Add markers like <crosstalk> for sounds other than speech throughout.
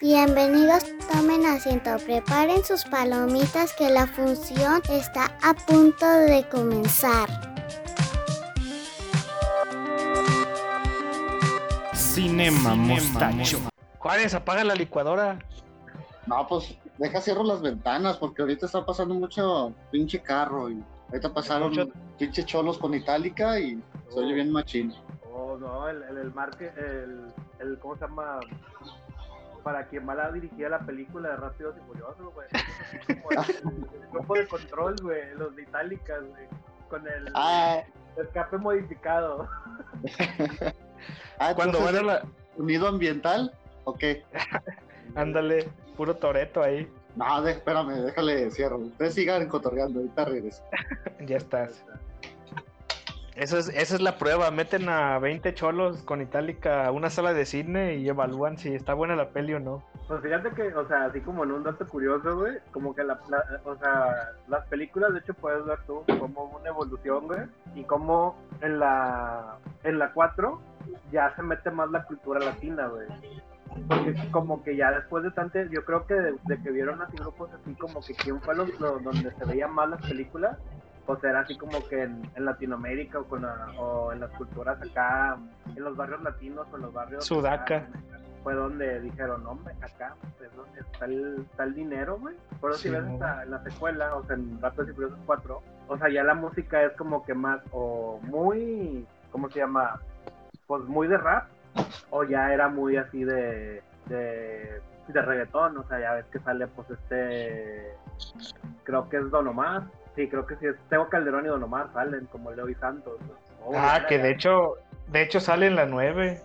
Bienvenidos, tomen asiento, preparen sus palomitas que la función está a punto de comenzar. Cinema Mostacho. Juárez, apaga la licuadora. No, pues deja cierro las ventanas porque ahorita está pasando mucho pinche carro y ahorita pasaron Mucho- pinche cholos con itálica y se oye bien machín. Oh, no, el, el, el marque, el, el, ¿cómo se llama? Para quien mal ha dirigido la película de Rápidos y Furiosos, güey. <laughs> El, grupo de control, güey, los de Itálicas, güey. Con el Ah, escape modificado. ah, Cuando van entonces, a la. ¿Unido ambiental? ¿O qué? <laughs> Ándale, puro toreto ahí. No, espérame, déjale cierro. Ustedes sigan cotorreando, ahorita regreso. <laughs> Ya estás. Eso es, esa es la prueba. Meten a 20 cholos con itálica a una sala de cine y evalúan si está buena la peli o no. Pues fíjate que, o sea, así como en un dato curioso, güey, como que la, la- o sea, las películas, de hecho, puedes ver tú como una evolución, güey, y como en la, en la 4 ya se mete más la cultura latina, güey. Porque como que ya después de tanto, yo creo que de, que vieron así grupos así como que quién fue los, los- donde se veían más las películas, pues era así como que en, en Latinoamérica o, con la- o en las culturas acá, en los barrios latinos o en los barrios... Sudaca. acá, fue donde dijeron, hombre, acá es donde está el, está el dinero, güey. Por eso si ves en la secuela, o sea, en Rápidos y Furiosos 4, o sea, ya la música es como que más, o muy, ¿cómo se llama? Pues muy de rap, o ya era muy así de, de, de reggaetón, o sea, ya ves que sale pues este, creo que es Don Omar, sí, creo que sí es Teo Calderón y Don Omar salen como Leo y Santos. Oh, Ah, que de hecho, de hecho sale en la 9.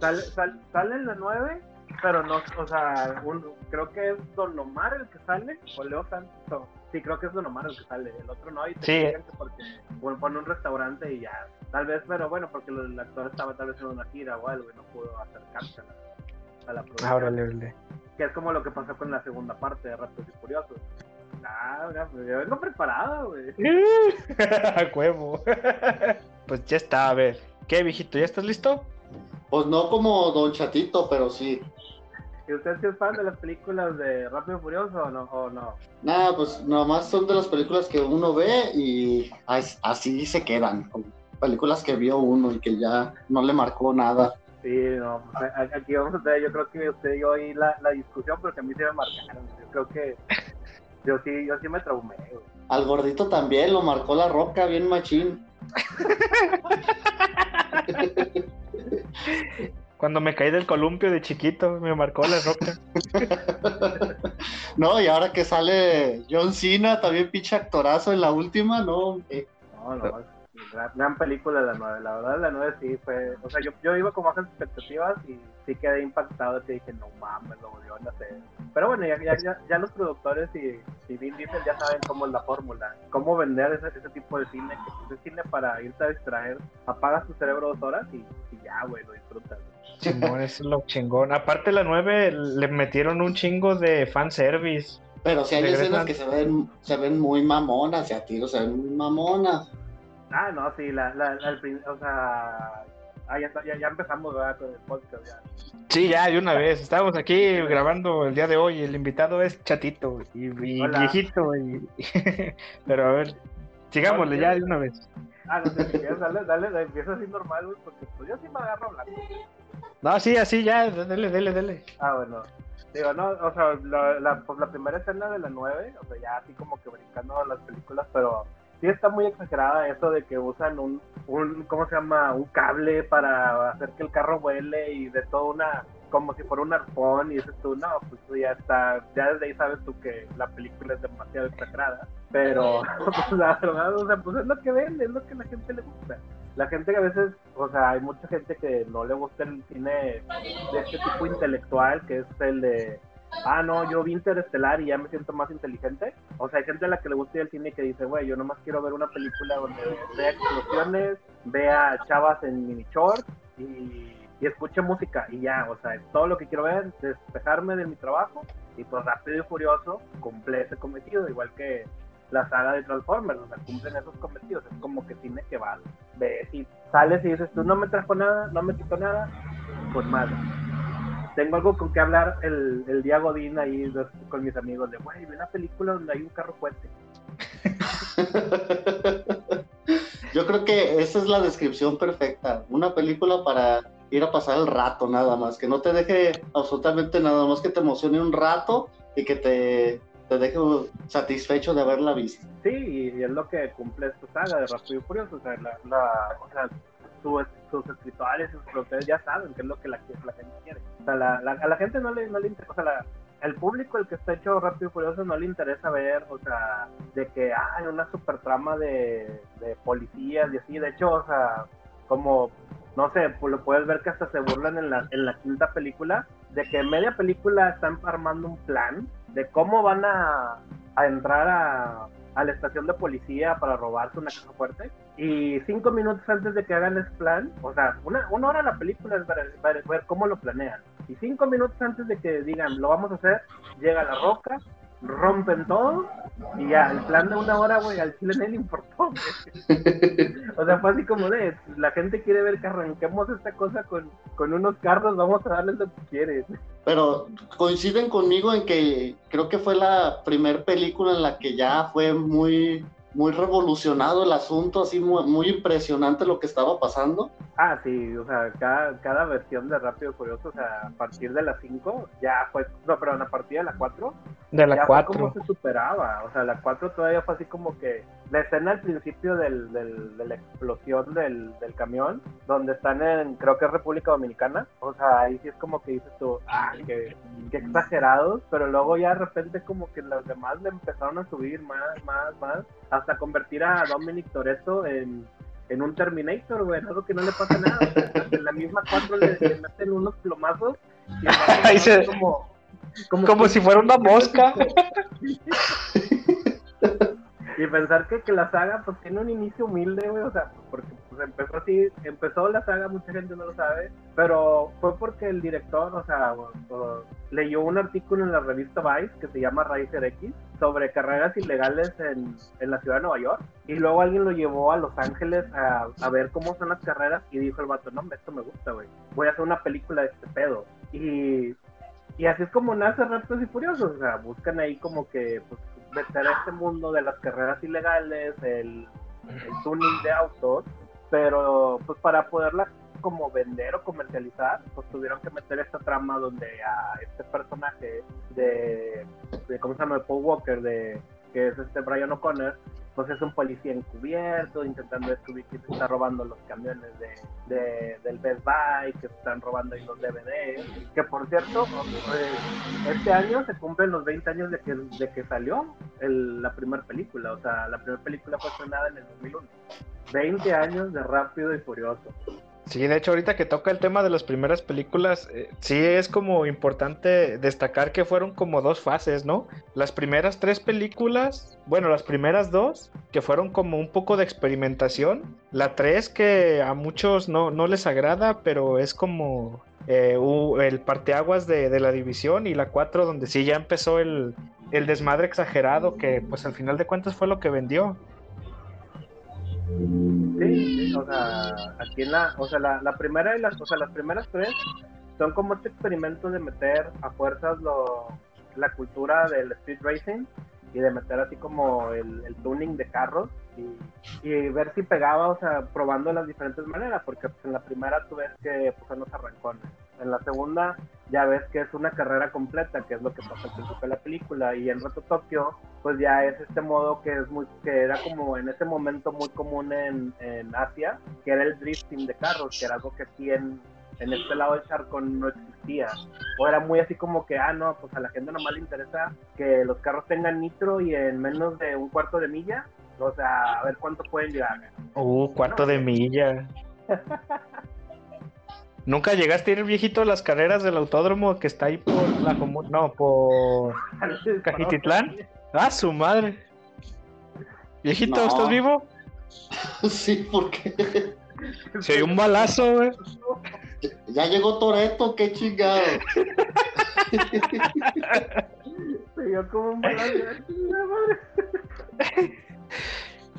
Sale, sal- sale en la 9, pero no, o sea, un- creo que es Don Omar el que sale, o Leo Santos. no, sí, creo que es Don Omar el que sale, el otro no, y te Sí. porque bueno, pone un restaurante y ya, tal vez, pero bueno, porque el actor estaba tal vez en una gira o algo y no pudo acercarse a la, a la producción. Ah, órale, órale. Que es como lo que pasó con la segunda parte de Rápidos y Furiosos. Ah, pues yo vengo preparado, güey. <laughs> A huevo. pues ya está, a ver. ¿Qué, viejito? ¿Ya estás listo? Pues no como Don Chatito, pero sí. ¿Y usted sí es fan de las películas de Rápido y Furioso o no? O no? Nada, pues nomás son de las películas que uno ve y as- así se quedan. Películas que vio uno y que ya no le marcó nada. Sí, no, pues, aquí vamos a tener, yo creo que usted y yo ahí la, la discusión, porque a mí se me marcaron. Yo creo que yo sí, yo sí me traumé, güey. Al gordito también lo marcó la roca, bien machín. Cuando me caí del columpio de chiquito, me marcó la roca. <laughs> No, y ahora que sale John Cena, también pinche actorazo en la última, no. eh, No, gran, gran película la 9, la verdad la 9 sí fue, o sea, yo, yo iba con bajas expectativas y sí quedé impactado que dije, no mames, lo volvieron a hacer. Pero bueno, ya, ya, ya, ya los productores y, y Vin Diesel ya saben cómo es la fórmula, cómo vender ese, ese tipo de cine, que pues, es cine para irte a distraer, apagas tu cerebro dos horas y, y ya, güey, lo disfrutas. Chingón, eso es lo chingón. Aparte, la 9 le metieron un chingo de fanservice. Pero sí hay Regresan. escenas que se ven, se ven muy mamonas, y a tiro se ven muy mamonas. Ah, no, sí, la, la, la- el o sea, ah, ya, ya, ya empezamos ¿verdad? con el podcast, ya. Sí, ya, de una vez. Estamos aquí grabando el día de hoy. El invitado es chatito y, y viejito. Y... <laughs> Pero a ver, sigámosle ya de una vez. Ah, no sé, dale, dale, dale, empieza así normal, güey, porque pues yo sí me agarro hablando. No, sí, así ya, dele, dele, dele. Ah, bueno. Digo, no, o sea, la, la, pues la primera escena de la 9, o sea, ya así como que brincando las películas, pero sí está muy exagerada eso de que usan un, un, ¿cómo se llama? Un cable para hacer que el carro vuele y de toda una, como si fuera un arpón y dices tú, no, pues tú ya está, ya desde ahí sabes tú que la película es demasiado exagerada, pero <laughs> pues, la verdad, o sea, pues es lo que vende, es lo que la gente le gusta. La gente que a veces, o sea, hay mucha gente que no le gusta el cine de este tipo intelectual, que es el de, ah, no, yo vi Interestelar y ya me siento más inteligente. O sea, hay gente a la que le gusta el cine que dice, güey, yo nomás quiero ver una película donde vea explosiones, vea chavas en mini shorts y, y escuche música y ya, o sea, es todo lo que quiero ver, despejarme de mi trabajo y pues Rápido y Furioso cumple ese cometido, igual que la saga de Transformers, o sea, cumplen esos cometidos, es como que cine que vas, ves y sales y dices tú no me trajo nada, no me quitó nada, pues malo. Tengo algo con que hablar el, el día Godín ahí con mis amigos de, güey, vi una película donde hay un carro fuerte. <laughs> Yo creo que esa es la descripción perfecta. Una película para ir a pasar el rato nada más, que no te deje absolutamente nada más que te emocione un rato y que te, te deje satisfecho de haberla visto. Sí, y, y es lo que cumple esta saga de Rápido y Furioso. O sea, la, la- o sea su- sus escritores, sus productores ya saben qué es lo que la, la gente quiere. O sea, la- a la gente no le, no le interesa, el público, el que está hecho Rápido y Furioso, no le interesa ver, o sea, de que hay una super trama de, policías y así. De hecho, o sea, como, no sé, pues lo puedes ver que hasta se burlan en la, quinta película, de que media película están armando un plan de cómo van a entrar a, a la estación de policía para robarse una caja fuerte. Y cinco minutos antes de que hagan ese plan, o sea, una, una hora la película es ver, ver- ver cómo lo planean. Y cinco minutos antes de que digan, lo vamos a hacer, llega la roca, rompen todo y ya, el plan de una hora, güey, al chile no le importó. o sea, fue así como de, la gente quiere ver que arranquemos esta cosa con, con unos carros, vamos a darles lo que quieren. Pero coinciden conmigo en que creo que fue la primer película en la que ya fue muy, muy revolucionado el asunto, así muy, muy impresionante lo que estaba pasando. Ah, sí, o sea, cada, cada versión de Rápido y Furioso, o sea, a partir de las 5 ya fue, no, perdón, a partir de la 4 De la ya fue 4. como se superaba, o sea, la 4 todavía fue así como que la escena al principio del, del- de la explosión del, del camión, donde están en, creo que es República Dominicana, o sea, ahí sí es como que dices tú, ah, qué, qué exagerados, pero luego ya de repente como que los demás le empezaron a subir más, más, más, hasta convertir a Dominic Toretto en en un Terminator, güey, algo que no le pasa nada. o sea, en la misma 4 le, le meten unos plomazos y Ahí se- como, como, Como si fuera una mosca. <laughs> Y pensar que, que la saga pues tiene un inicio humilde, güey, o sea, porque pues, empezó así, empezó la saga, mucha gente no lo sabe, pero fue porque el director, o sea, leyó un artículo en la revista Vice que se llama Racer X sobre carreras ilegales en, en la ciudad de Nueva York, y luego alguien lo llevó a Los Ángeles a, a ver cómo son las carreras y dijo el vato, no, esto me gusta, güey, voy a hacer una película de este pedo. Y y así es como nace Rápidos y Furiosos, o sea, buscan ahí como que pues, meter a este mundo de las carreras ilegales, el, el tuning de autos, pero pues para poderla como vender o comercializar, pues tuvieron que meter esta trama donde a este personaje de, de ¿cómo se llama? Paul Walker, de que es este Brian O'Connor, pues es un policía encubierto, intentando descubrir quién se está robando los camiones de, de- del Best Buy, que están robando ahí los DVDs, que por cierto, pues, este año se cumplen los 20 años de que, de que salió la primera película, o sea, la primera película fue estrenada en el 2001. 20 años de Rápido y Furioso. Sí, de hecho, ahorita que toca el tema de las primeras películas, eh, sí es como importante destacar que fueron como dos fases, ¿no? Las primeras tres películas, bueno, las primeras dos, que fueron como un poco de experimentación. La tres que a muchos no, no les agrada, pero es como eh, el parteaguas de, de la división. Y la cuatro, donde sí ya empezó el, el desmadre exagerado, que pues al final de cuentas fue lo que vendió. Sí, o sea, aquí en la, o sea, la, primera y las, o sea, las primeras tres son como este experimento de meter a fuerzas lo, la cultura del speed racing y de meter así como el, tuning de carros y, y ver si pegaba, o sea, probando las diferentes maneras, porque pues, en la primera tú ves que pues, son los arrancones, en la segunda ya ves que es una carrera completa, que es lo que pasa al principio de la película, y en Reto Tokio, pues ya es este modo que es muy, que era como en ese momento muy común en, en Asia, que era el drifting de carros, que era algo que aquí en, en este lado del charco no existía. O era muy así como que, ah, no, pues a la gente nomás le interesa que los carros tengan nitro y en menos de un cuarto de milla, o sea, a ver cuánto pueden llegar. Uh, cuarto de milla. <laughs> ¿Nunca llegaste a ir viejito a las carreras del autódromo que está ahí por la No, por <laughs> Cajititlán. Ah, su madre. Viejito, No. ¿estás vivo? <laughs> Sí, porque Se dio un balazo, güey. <laughs> ya llegó Toreto, qué chingado. Se dio como un balazo.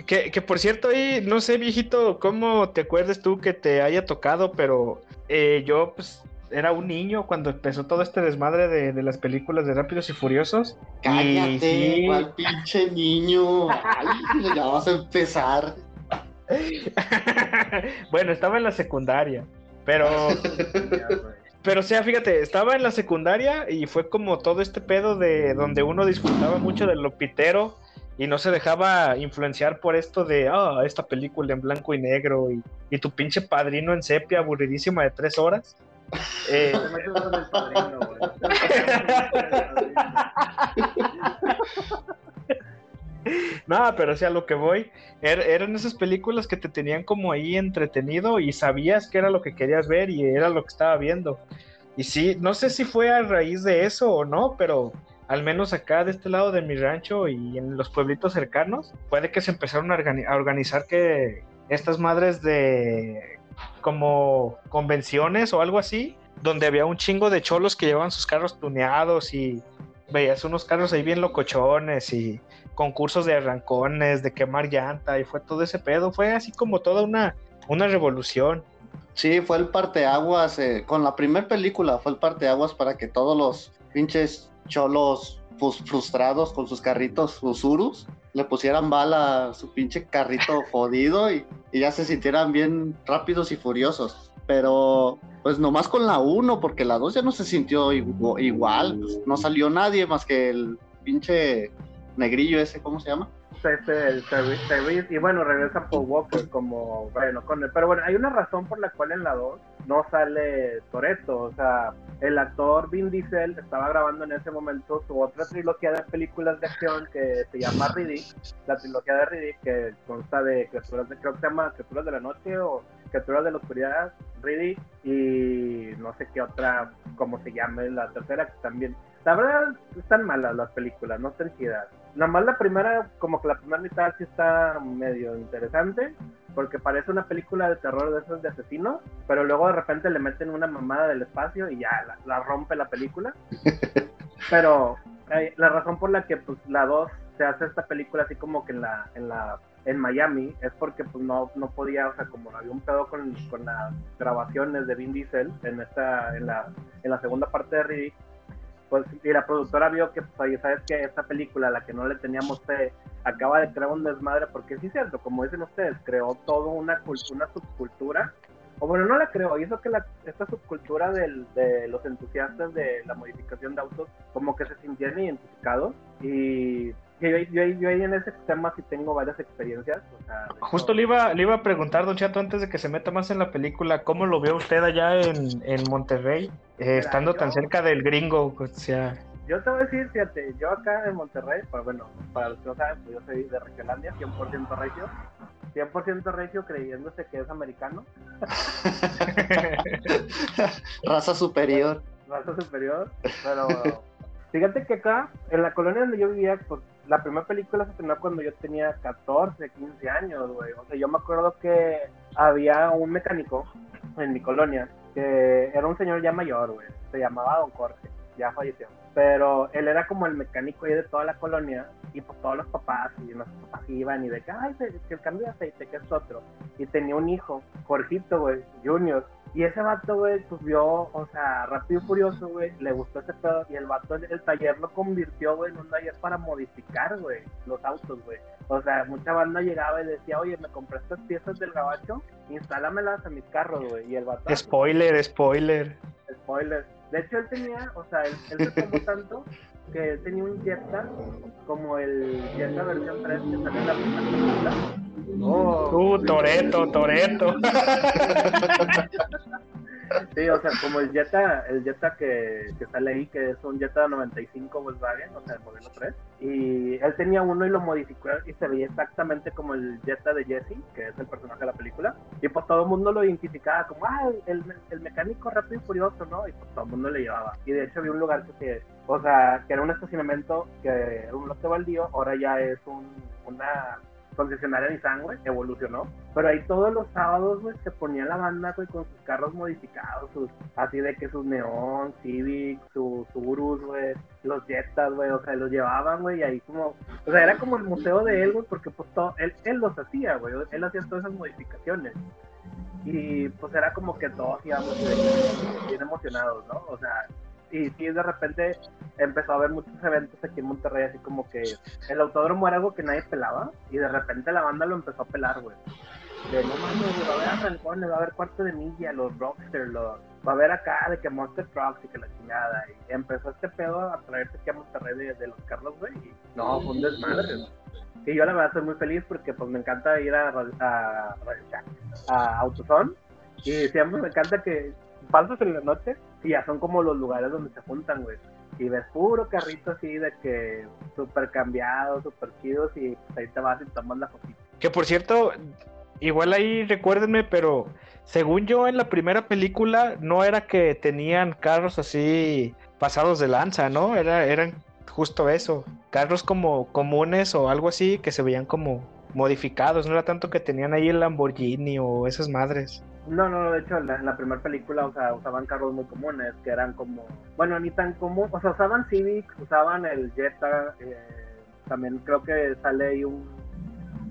Que, que por cierto, ahí, no sé, viejito, cómo te acuerdas tú que te haya tocado, pero eh, yo, pues, era un niño cuando empezó todo este desmadre de, las películas de Rápidos y Furiosos. Cállate, cuál pinche niño. Ay, ya vas a empezar. <laughs> bueno, estaba en la secundaria, pero... <laughs> Pero o sea, fíjate, estaba en la secundaria y fue como todo este pedo de donde uno disfrutaba mucho del lopitero y no se dejaba influenciar por esto de, ah, esta película en blanco y negro y, y tu pinche padrino en sepia aburridísima de tres horas. Eh... <laughs> <laughs> No, pero sí a lo que voy, er, eran esas películas que te tenían como ahí entretenido y sabías que era lo que querías ver y era lo que estaba viendo. Y sí, no sé si fue a raíz de eso o no, pero al menos acá de este lado de mi rancho y en los pueblitos cercanos, puede que se empezaron a, organizar que estas madres de como convenciones o algo así, donde había un chingo de cholos que llevaban sus carros tuneados y veías unos carros ahí bien locochones y concursos de arrancones, de quemar llanta y fue todo ese pedo, fue así como toda una, una revolución. Sí, fue el parteaguas, eh, con la primera película fue el parteaguas para que todos los pinches cholos frustrados con sus carritos, sus urus, le pusieran bala a su pinche carrito <laughs> jodido y, y ya se sintieran bien rápidos y furiosos. Pero pues nomás con la 1, porque la 2 ya no se sintió igual, pues, no salió nadie más que el pinche negrillo ese, ¿cómo se llama? Este, el y bueno, regresa Paul Walker como bueno con él. Pero bueno, hay una razón por la cual en la 2 no sale Toreto. O sea, el actor Vin Diesel estaba grabando en ese momento su otra trilogía de películas de acción que se llama Riddick, la trilogía de Riddick, que consta de criaturas de, creo que se llama Criaturas de la Noche o Criaturas de la Oscuridad, Riddick, y no sé qué otra, como se llame, la tercera, que también. La verdad, están malas las películas, no están chidas Nada más la primera, como que la primera mitad sí está medio interesante, porque parece una película de terror de esos de asesinos, pero luego de repente le meten una mamada del espacio y ya la, rompe la película. <laughs> pero eh, la razón por la que pues la 2 se hace esta película así como que en la, en la en Miami es porque pues no, no podía, o sea, como había un pedo con, con las grabaciones de Vin Diesel en esta, en la, en la segunda parte de Riddick, pues y la productora vio que pues oye sabes que esta película la que no le teníamos fe acaba de crear un desmadre porque sí es cierto como dicen ustedes creó toda una una subcultura o bueno no la creó hizo que la, esta subcultura de los entusiastas de la modificación de autos como que se sintieran identificados y yo, yo, ahí en ese tema sí tengo varias experiencias. Justo le iba, le iba a preguntar, Don Chato, antes de que se meta más en la película, ¿cómo lo ve usted allá en, en Monterrey, eh, estando tan cerca del gringo? O sea... Yo te voy a decir, fíjate, yo acá en Monterrey, pues bueno, para los que no saben, pues yo soy de Regiolandia, 100% regio. 100% regio creyéndose que es americano. <laughs> Raza superior. Raza superior, pero fíjate que acá, en la colonia donde yo vivía, pues la primera película se estrenó cuando yo tenía 14, 15 años, güey. O sea, yo me acuerdo que había un mecánico en mi colonia que era un señor ya mayor, güey. Se llamaba Don Jorge, ya falleció. Pero él era como el mecánico ahí de toda la colonia y pues todos los papás y los papás iban y de que, ay, que el cambio de aceite, que es otro. Y tenía un hijo, Jorgito, güey, Junior y ese vato, güey, pues vio, o sea, rápido y furioso, güey, le gustó ese pedo. Y el vato, el taller lo convirtió, güey, en un taller para modificar, güey, los autos, güey. O sea, mucha banda llegaba y decía, oye, me compré estas piezas del gabacho, instálamelas a mis carros, güey. Y el vato. Spoiler, spoiler. Spoiler. De hecho, él tenía, o sea, él, él se tomó tanto que él tenía un Jetta como el Jetta versión 3 que sale en la primera película Oh, uh, Toreto, Toreto. <laughs> Sí, o sea, como el Jetta, el Jetta que, que, sale ahí, que es un Jetta 95 Volkswagen, o sea, el modelo 3. Y él tenía uno y lo modificó y se veía exactamente como el Jetta de Jesse, que es el personaje de la película. Y pues todo el mundo lo identificaba como, ah, el, el mecánico rápido y furioso, ¿no? Y pues todo el mundo le llevaba. Y de hecho había un lugar que, o sea, que era un estacionamiento, que era un lote baldío, ahora ya es un, una concesionaria Nissan, güey, evolucionó. Pero ahí todos los sábados, güey, se ponía la banda, güey, con sus carros modificados, sus, así de que sus Neon, Civic, sus Urus, güey, los Jettas, güey, o sea, los llevaban, güey, y ahí como, o sea, era como el museo de él, güey, porque pues todo, él, él los hacía, güey, él hacía todas esas modificaciones. y pues era como que todos íbamos bien emocionados, ¿no? O sea, y sí, de repente empezó a haber muchos eventos aquí en Monterrey, así como que el autódromo era algo que nadie pelaba, y de repente la banda lo empezó a pelar, güey. De no mames, va a haber arrancones, va a haber cuarto de milla, los Rockster, los, va a haber acá de que Monster Trucks y que la chingada. Y empezó este pedo a traerse aquí a Monterrey de, los Carlos, güey. Y no, fue un desmadre. Y yo la verdad estoy muy feliz porque pues me encanta ir a, a, a, Autoson. Y siempre me encanta que pasas en la noche y ya son como los lugares donde se juntan, güey. Y ves puro carrito así de que súper cambiados, súper chidos y pues, ahí te vas y tomas la fotito. Que por cierto, igual ahí recuérdenme, pero según yo en la primera película no era que tenían carros así pasados de lanza, ¿no? Era, eran justo eso, carros como comunes o algo así que se veían como modificados, no era tanto que tenían ahí el Lamborghini o esas madres. No, no, de hecho en la, primera película o sea, usaban carros muy comunes, que eran como, bueno, ni tan común, o sea, usaban Civic, usaban el Jetta, eh, también creo que sale ahí un,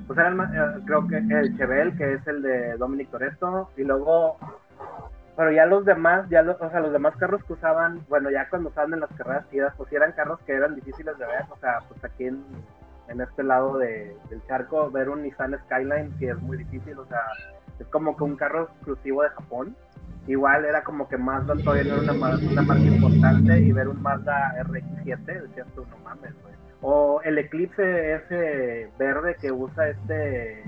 pues era el, eh, creo que el Chevelle, que es el de Dominic Toretto, y luego pero ya los demás, ya los, o sea, los demás carros que usaban, bueno, ya cuando usaban en las carreras pues eran carros que eran difíciles de ver, o sea, pues aquí en, en este lado de, del charco, ver un Nissan Skyline, que es muy difícil, o sea, es como que un carro exclusivo de Japón. Igual era como que Mazda todavía no era una, una marca importante y ver un Mazda RX-7, decías tú, no mames, güey. O el Eclipse ese verde que usa este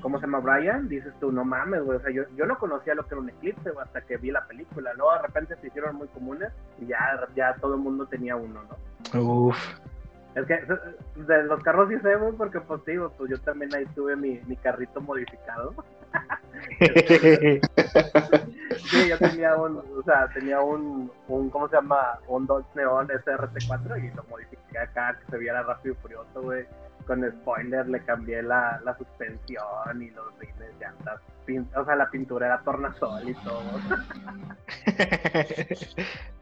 ¿cómo se llama Brian? Dices tú, no mames, güey, o sea, yo, yo no conocía lo que era un eclipse hasta que vi la película, ¿no? De repente se hicieron muy comunes y ya, ya todo el mundo tenía uno, ¿no? Uf. Es que de los carros sí sé, porque pues digo, pues yo también ahí tuve mi, mi carrito modificado. <laughs> sí, yo tenía un, o sea, tenía un, un, ¿cómo se llama? Un Dodge Neon SRT4 y lo modifiqué acá, que se viera rápido y furioso, güey con spoiler le cambié la, la suspensión y los rines, llantas. O sea, la pintura era tornasol y todo.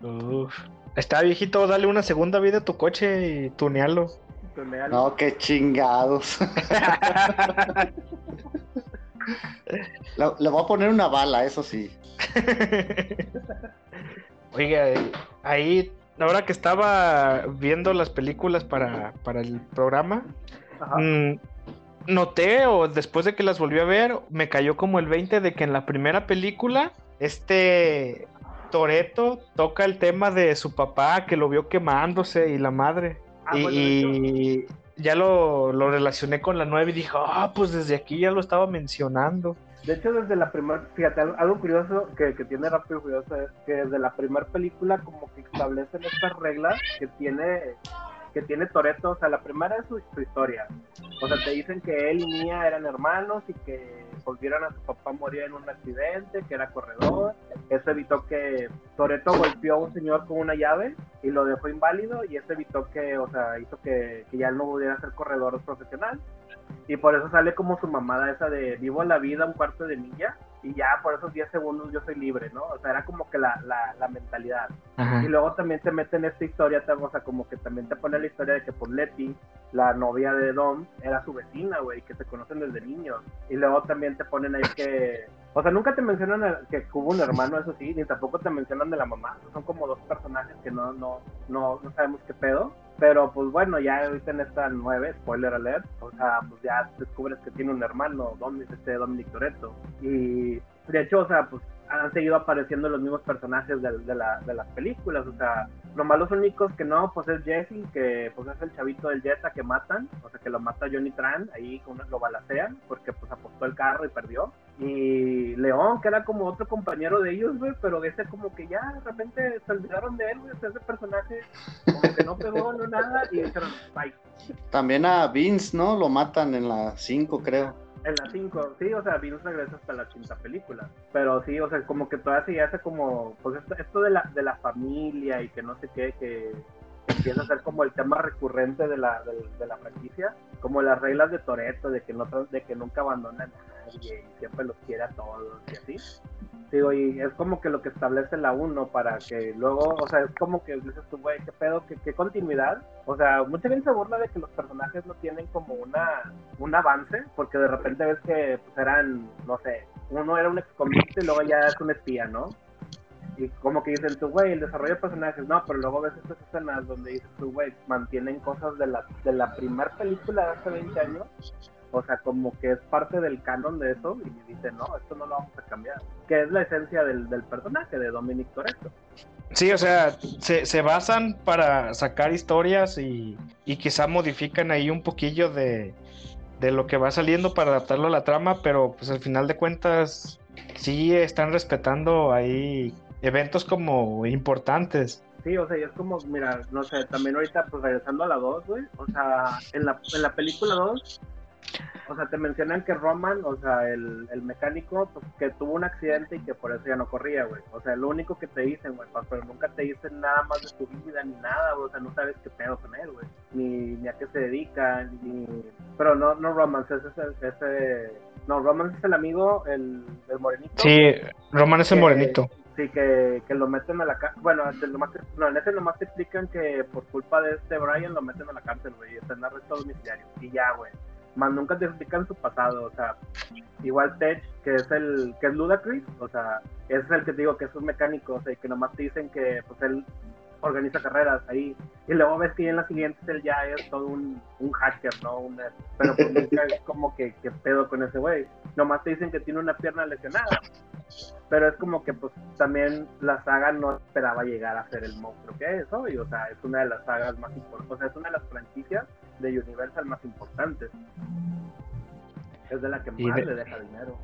<laughs> Uf. Está viejito, dale una segunda vida a tu coche y tunealo. No, qué chingados. <laughs> le, voy a poner una bala, eso sí. <laughs> Oiga, ahí ahora que estaba viendo las películas para, el programa, mm, noté, o después de que las volví a ver, me cayó como el 20 de que en la primera película, este Toreto toca el tema de su papá que lo vio quemándose y la madre. Ah, y, ya lo, lo, relacioné con la nueva y dije, ah, pues desde aquí ya lo estaba mencionando. De hecho, desde la primera, fíjate, algo, curioso que, tiene Rápido y Curioso es que desde la primera película como que establecen estas reglas que tiene que tiene Toreto, o sea, la primera es su, historia. O sea, te dicen que él y Mía eran hermanos y que volvieron a su papá morir en un accidente, que era corredor. Eso evitó que Toreto golpeó a un señor con una llave y lo dejó inválido y eso evitó que, o sea, hizo que, que ya no pudiera ser corredor profesional. Y por eso sale como su mamada esa de vivo la vida un cuarto de milla y ya por esos 10 segundos yo soy libre, ¿no? O sea, era como que la, la, la mentalidad. Y luego también te meten esta historia, o sea, como que también te pone la historia de que por Letty, la novia de Dom, era su vecina, güey, que se conocen desde niños. Y luego también te ponen ahí que... O sea, nunca te mencionan que hubo un hermano, eso sí, ni tampoco te mencionan de la mamá. Son como dos personajes que no, no, no, no sabemos qué pedo. Pero pues bueno, ya ahorita en esta nueve, spoiler alert, o sea, pues ya descubres que tiene un hermano, Dominic, este Dominic Toretto. Y de hecho, o sea, pues han seguido apareciendo los mismos personajes de, la, de las películas, o sea, los únicos que no, pues es Jesse, que pues es el chavito del Jetta que matan, o sea, que lo mata Johnny Tran, ahí lo balacean, porque pues apostó el carro y perdió. Y León, que era como otro compañero de ellos, güey, pero ese como que ya de repente se olvidaron de él, güey, ese personaje como que no pegó, no nada, y dijeron, bye. También a Vince, ¿no? Lo matan en la 5, creo. En la 5, sí, o sea, Vince regresa hasta la quinta película. Pero sí, o sea, como que todavía se hace como, pues esto, esto de, la, de la familia y que no sé qué, que empieza a ser como el tema recurrente de la, de, la franquicia, como las reglas de Toreto, de que no de que nunca abandonan a nadie y siempre los quiere a todos y así. Digo, y es como que lo que establece la 1 para que luego, o sea, es como que dices tú, güey, qué pedo, qué, qué continuidad. O sea, mucha gente se burla de que los personajes no tienen como una un avance, porque de repente ves que pues, eran, no sé, uno era un exconvicto y luego ya es un espía, ¿no? Y como que dicen tú, güey, el desarrollo de personajes, no, pero luego ves estas escenas donde dices tú, güey, mantienen cosas de la, de la primera película de hace 20 años, o sea, como que es parte del canon de eso, y dicen, no, esto no lo vamos a cambiar, que es la esencia del, del personaje de Dominic Toretto. Sí, o sea, se, se basan para sacar historias y, y quizá modifican ahí un poquillo de, de lo que va saliendo para adaptarlo a la trama, pero pues al final de cuentas sí están respetando ahí eventos como importantes. Sí, o sea, y es como, mira, no sé, también ahorita, pues regresando a la 2, güey, o sea, en la, en la película 2, o sea, te mencionan que Roman, o sea, el, el mecánico, pues que tuvo un accidente y que por eso ya no corría, güey. O sea, lo único que te dicen, güey, pero nunca te dicen nada más de su vida ni nada, güey. O sea, no sabes qué pedo con él, güey. Ni, ni a qué se dedica, ni... Pero no, no Roman, es ese, ese... No, Roman es el amigo, el, el morenito. Sí, Roman es el que- morenito. Sí, que, que lo meten a la cárcel. Bueno, nomás no, en ese nomás te explican que por culpa de este Brian lo meten a la cárcel, güey. y Está en arresto domiciliario. Y ya, güey. Más nunca te explican su pasado, o sea. Igual Tech, que es el que es Ludacris, o sea, es el que te digo que es un mecánico, o sea, y que nomás te dicen que pues él organiza carreras ahí. Y luego ves que en la siguiente él ya es todo un, un hacker, ¿no? Un- pero pues nunca es como que, que pedo con ese güey. Nomás te dicen que tiene una pierna lesionada pero es como que pues también la saga no esperaba llegar a ser el monstruo que es hoy, o sea, es una de las sagas más importantes, o sea, es una de las franquicias de Universal más importantes. Es de la que más de- le deja dinero.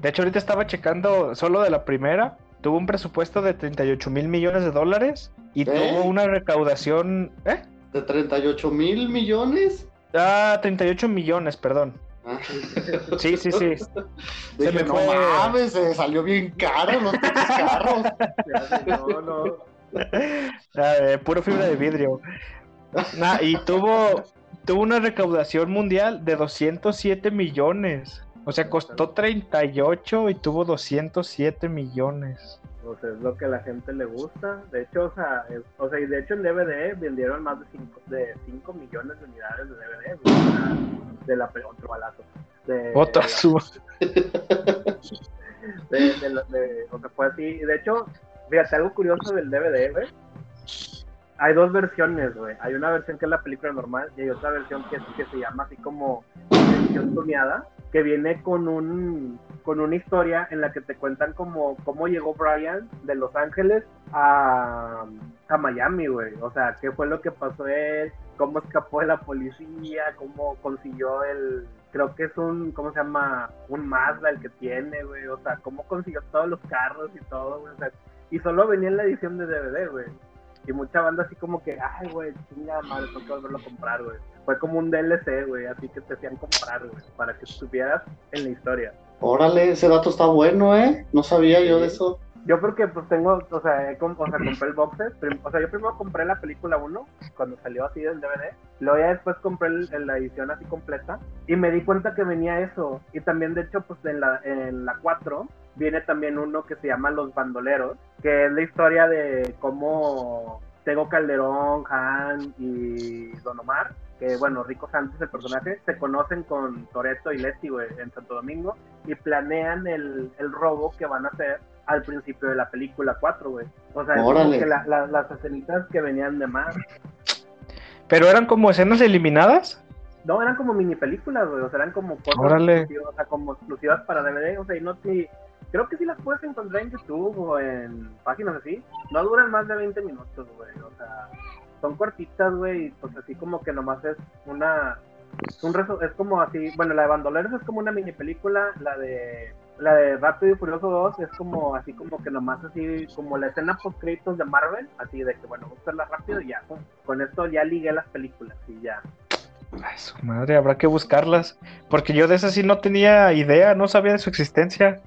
De hecho, ahorita estaba checando solo de la primera. Tuvo un presupuesto de 38 mil millones de dólares y ¿Eh? tuvo una recaudación. ¿Eh? ¿De 38 mil millones? Ah, 38 millones, perdón. Ah. <laughs> Sí, sí, sí. <laughs> Dije, me no fue- mames, se salió bien caro los carros. <laughs> No, no. Ah, eh, puro fibra de vidrio. Nah, y tuvo, tuvo una recaudación mundial de 207 millones. O sea, costó 38 y tuvo 207 millones. O sea, es lo que a la gente le gusta. De hecho, o sea, es- o sea, y de hecho en DVD vendieron más de 5 de cinco millones de unidades de DVD, de la pe- otro balazo. De, Otra de <laughs> de, de, de- o sea, fue así. De hecho, fíjate, algo curioso del DVD, güey. Hay dos versiones, güey. Hay una versión que es la película normal y hay otra versión que, que se llama así como versión tuneada, que viene con un con una historia en la que te cuentan como cómo llegó Brian de Los Ángeles a, a Miami, güey. O sea, qué fue lo que pasó él, cómo escapó de la policía, cómo consiguió el, creo que es un, ¿cómo se llama? Un Mazda el que tiene, güey. O sea, cómo consiguió todos los carros y todo, güey. O sea, y solo venía en la edición de DVD, güey. Y mucha banda así como que, ay, güey, chinga madre, tengo que volverlo a comprar, güey. Fue como un DLC, güey, así que te hacían comprar, güey, para que estuvieras en la historia. Órale, ese dato está bueno, ¿eh? No sabía yo de eso. Yo porque pues tengo, o sea, he com- o sea, compré el box set, o sea, yo primero compré la película 1 cuando salió así del DVD, luego ya después compré el- la edición así completa y me di cuenta que venía eso y también de hecho pues en la, en la 4 viene también uno que se llama Los Bandoleros, que es la historia de cómo Tego Calderón, Han y Don Omar, que bueno, Rico Santos, el personaje, se conocen con Toreto y Leti, güey, en Santo Domingo y planean el, el robo que van a hacer al principio de la película 4, güey. O sea, es que la- la- las escenitas que venían de más. Pero eran como escenas eliminadas. No, eran como mini películas, güey. O sea, eran como cosas Órale. exclusivas, o sea, como exclusivas para DVD. O sea, y no te... Creo que sí las puedes encontrar en YouTube o en páginas así. No duran más de 20 minutos, güey. O sea, son cortitas, güey. Pues así como que nomás es una... Un resu- es como así... Bueno, la de Bandoleros es como una mini película. La de... La de Rápido y Furioso 2 es como así como que nomás así como la escena post créditos de Marvel, así de que bueno, vamos a hacerla rápido y ya. Con, con esto ya ligué las películas y ya. Ay, su madre, habrá que buscarlas. Porque yo de esas sí no tenía idea, no sabía de su existencia.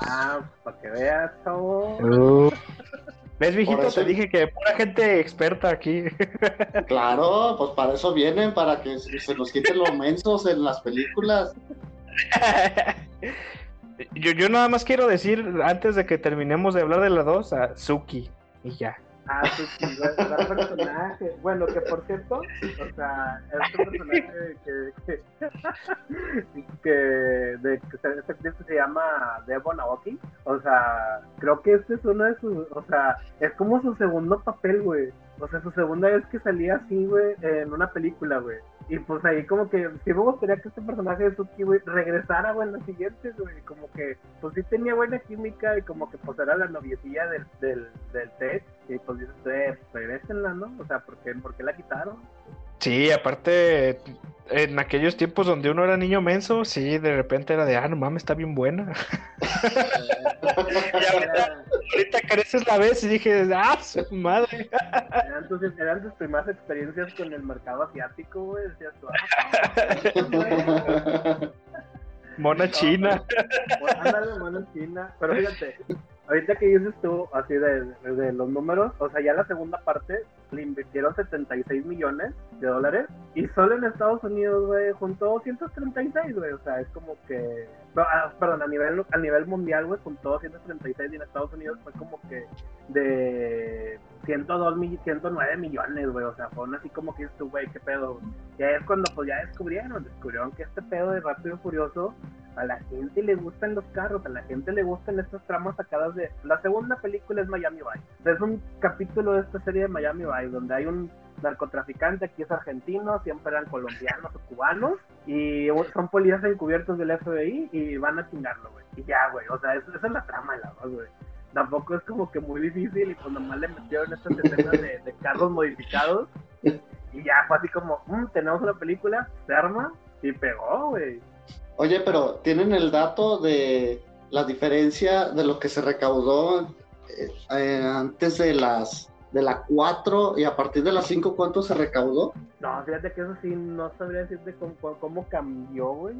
Ah, para que veas, chavo. Uh. ¿Ves, viejito? Eso- Te dije que pura gente experta aquí. <laughs> Claro, pues para eso vienen, para que se se nos quiten los mensos en las películas. yo, yo nada más quiero decir, antes de que terminemos de hablar de la 2, a Suki. Y ya. Ah, sí, sí, güey, gran personaje. Bueno, que por cierto, o sea, este personaje que, que, <laughs> que, de, este actriz se llama Devon Aoki, o sea, creo que este es uno de sus, o sea, es como su segundo papel, güey. O sea, su segunda vez que salía así, güey, en una película, güey. Y pues ahí como que sí me gustaría que este personaje de Suki, güey, regresara, güey, en las siguientes, güey. Como que, pues sí tenía buena química y como que pues era la noviecilla del, del, del Ted. Y pues dices, eh, regrésenla, ¿no? O sea, ¿por qué, ¿por qué la quitaron? Sí, aparte, en aquellos tiempos donde uno era niño menso, sí, de repente era de, ah, no mames, está bien buena. <laughs> y ahorita, ahorita careces la vez y dije, ah, su madre. Eran tus, eran tus primeras experiencias con el mercado asiático, güey. Decías tú, ah, Mona china. Ándale, mano china. Pero fíjate, ahorita que dices tú así de, los números, o sea, ya la segunda parte le invirtieron 76 millones de dólares y solo en Estados Unidos, güey, juntó 236, güey. O sea, es como que. ah, perdón, a nivel, a nivel mundial, güey, juntó 236 y en Estados Unidos fue como que de 102, mi- 109 millones, güey. O sea, fue así como que dices tú, güey, qué pedo. güey. Ya es cuando pues ya descubrieron, descubrieron que este pedo de Rápido y Furioso a la gente le gustan los carros, a la gente le gustan estas tramas sacadas de... La segunda película es Miami Vice. Es un capítulo de esta serie de Miami Vice donde hay un narcotraficante, aquí es argentino, siempre eran colombianos o cubanos, y son policías encubiertos del FBI y van a chingarlo, güey. Y ya, güey, o sea, esa es la trama de la voz, güey. Tampoco es como que muy difícil y pues nomás le metieron estas escenas de, de carros modificados y ya fue así como, "Mm, tenemos una película, se arma y pegó, güey. Oye, pero ¿tienen el dato de la diferencia de lo que se recaudó eh, eh, antes de las de la 4 y a partir de las 5 cuánto se recaudó? No, fíjate que eso sí, no sabría decirte cómo, cómo- cómo cambió, güey.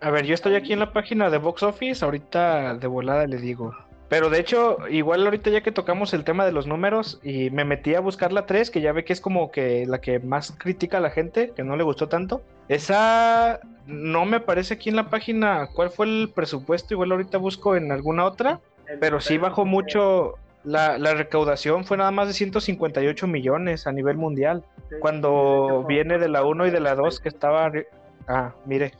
A ver, yo estoy aquí en la página de Box Office, ahorita de volada le digo. Pero de hecho, igual ahorita ya que tocamos el tema de los números y me metí a buscar la 3, que ya ve que es como que la que más critica a la gente, que no le gustó tanto. Esa no me aparece aquí en la página cuál fue el presupuesto, igual ahorita busco en alguna otra, pero sí bajó mucho. La, la recaudación fue nada más de 158 millones a nivel mundial. Cuando viene de la 1 y de la 2 que estaba... Ah, mire.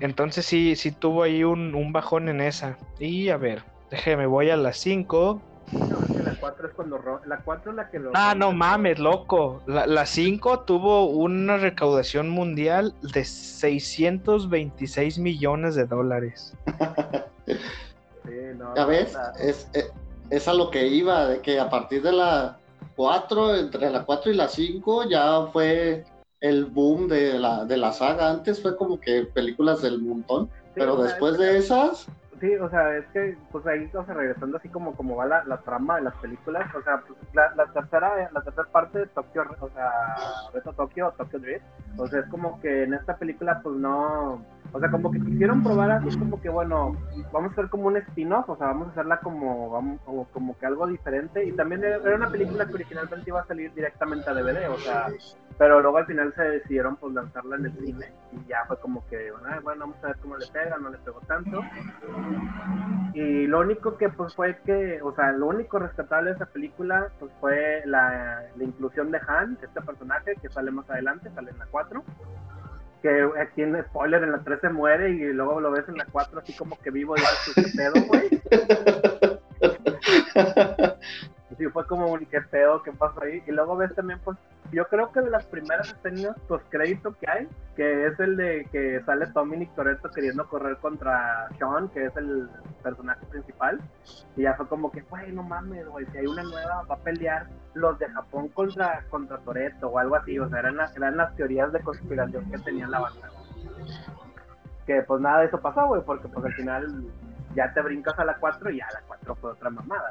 Entonces sí, sí tuvo ahí un, un bajón en esa. Y a ver, déjeme, voy a la 5. No, es que la 4 es cuando ro- la 4 es la que lo Ah, no mames, loco. La, la 5 tuvo una recaudación mundial de 626 millones de dólares. Sí, no, Ya ves, la- es, es, es a lo que iba, de que a partir de la 4, entre la 4 y la 5 ya fue el boom de la, de la saga. Antes fue como que películas del montón, sí, pero después es- de esas, Sí, o sea, es que, pues ahí, o sea, regresando así como, como va la, la trama de las películas, o sea, pues, la, la tercera, la tercera parte de Tokio, o sea, Reto Tokio Tokyo Drift, o sea, es como que en esta película, pues no, o sea, como que quisieron probar así como que, bueno, vamos a hacer como un spin-off, o sea, vamos a hacerla como, vamos, como, como que algo diferente, y también era una película que originalmente iba a salir directamente a DVD, o sea, pero luego al final se decidieron pues lanzarla en el cine, y ya fue como que, "Ay, bueno, vamos a ver cómo le pega, no le pegó tanto, y lo único que pues fue que, o sea, lo único rescatable de esa película pues fue la, la inclusión de Han, este personaje que sale más adelante, sale en la 4. Que aquí en spoiler en la 3 se muere y luego lo ves en la 4 así como que vivo y dices, ¿qué pedo, güey? <laughs> Sí, fue como un qué pedo, qué pasó ahí. Y luego ves también, pues, yo creo que de las primeras escenas post crédito que hay, que es el de que sale Dominic Toretto queriendo correr contra Sean, que es el personaje principal. Y ya fue como que, güey, no mames, güey, si hay una nueva, va a pelear los de Japón contra, contra Toretto o algo así. O sea, eran las, eran las teorías de conspiración que tenía la banda. Que pues nada de eso pasó, güey, porque pues al final ya te brincas a la 4 y ya la 4 fue otra mamada.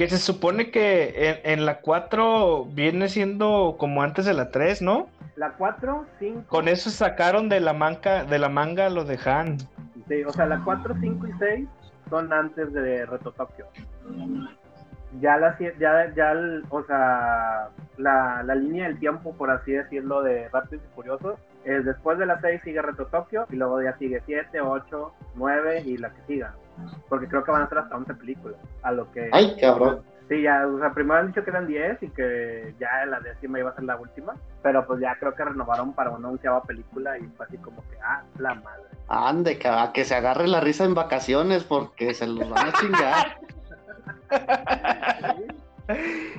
Que se supone que en, en la 4 viene siendo como antes de la 3, ¿no? La 4, 5. Con eso sacaron de la manga, de la manga lo de Han. Sí, o sea, la 4, 5 y 6 son antes de Reto Tokio. Ya la ya, ya el- o sea, la, la línea del tiempo, por así decirlo, de Rápidos y Furiosos, es después de la 6 sigue Reto Tokio y luego ya sigue 7, 8, 9 y la que siga. Porque creo que van a ser hasta 11 películas. A lo que. ay cabrón, Sí, ya, o sea, primero han dicho que eran 10 y que ya la décima iba a ser la última, pero pues ya creo que renovaron para una onceava película y fue así como que, ah, la madre. Ande, que, a que se agarre la risa en vacaciones porque se los van a chingar. <laughs>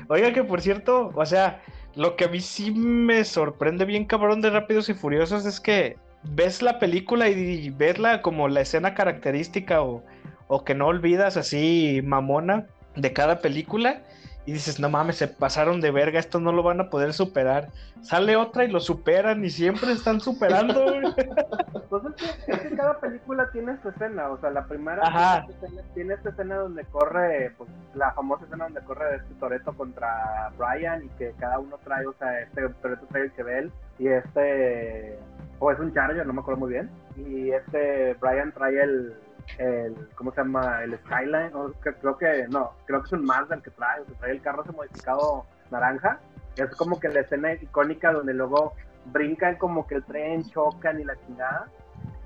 Oiga, que por cierto, o sea, lo que a mí sí me sorprende bien cabrón de Rápidos y Furiosos es que ves la película y verla como la escena característica o, o que no olvidas así mamona de cada película y dices, no mames, se pasaron de verga, esto no lo van a poder superar. Sale otra y lo superan y siempre están superando. <laughs> pues es que, cada película tiene su escena, o sea, la primera tiene esta, escena, donde corre, pues la famosa escena donde corre este Toreto contra Brian y que cada uno trae, o sea, este Toreto trae el Chevelle y este, o es un Charger, no me acuerdo muy bien, y este Brian trae el el, ¿cómo se llama? El Skyline, creo que, no, creo que es un Mazda el que trae, trae el carro ese modificado naranja, es como que la escena icónica donde luego brincan como que el tren, chocan y la chingada.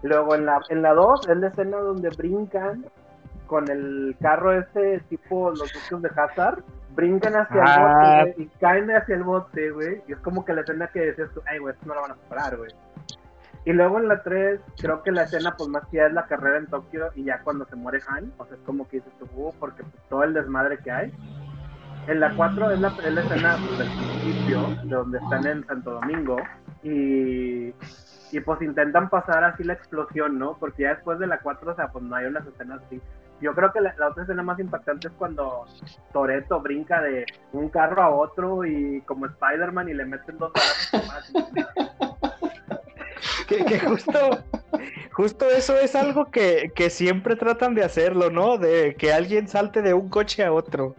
Luego en la, en la 2 es la escena donde brincan con el carro ese tipo los buques de Hazard, brincan hacia el ah. bote y caen hacia el bote, güey. Y es como que la escena que decías tú, ay, güey, esto no lo van a superar, güey. Y luego en la 3, creo que la escena, pues más que es la carrera en Tokio y ya cuando se muere Han, o sea, es como que dices tú, uh, porque pues, todo el desmadre que hay. En la 4 es la, es la escena pues, del principio, de donde están en Santo Domingo, y, y pues intentan pasar así la explosión, ¿no? Porque ya después de la 4, o sea, pues no hay unas escenas así. Yo creo que la, otra escena más impactante es cuando Toreto brinca de un carro a otro y como Spider-Man y le meten dos balas <laughs> que, justo, justo eso es algo que, siempre tratan de hacerlo, ¿no? De que alguien salte de un coche a otro.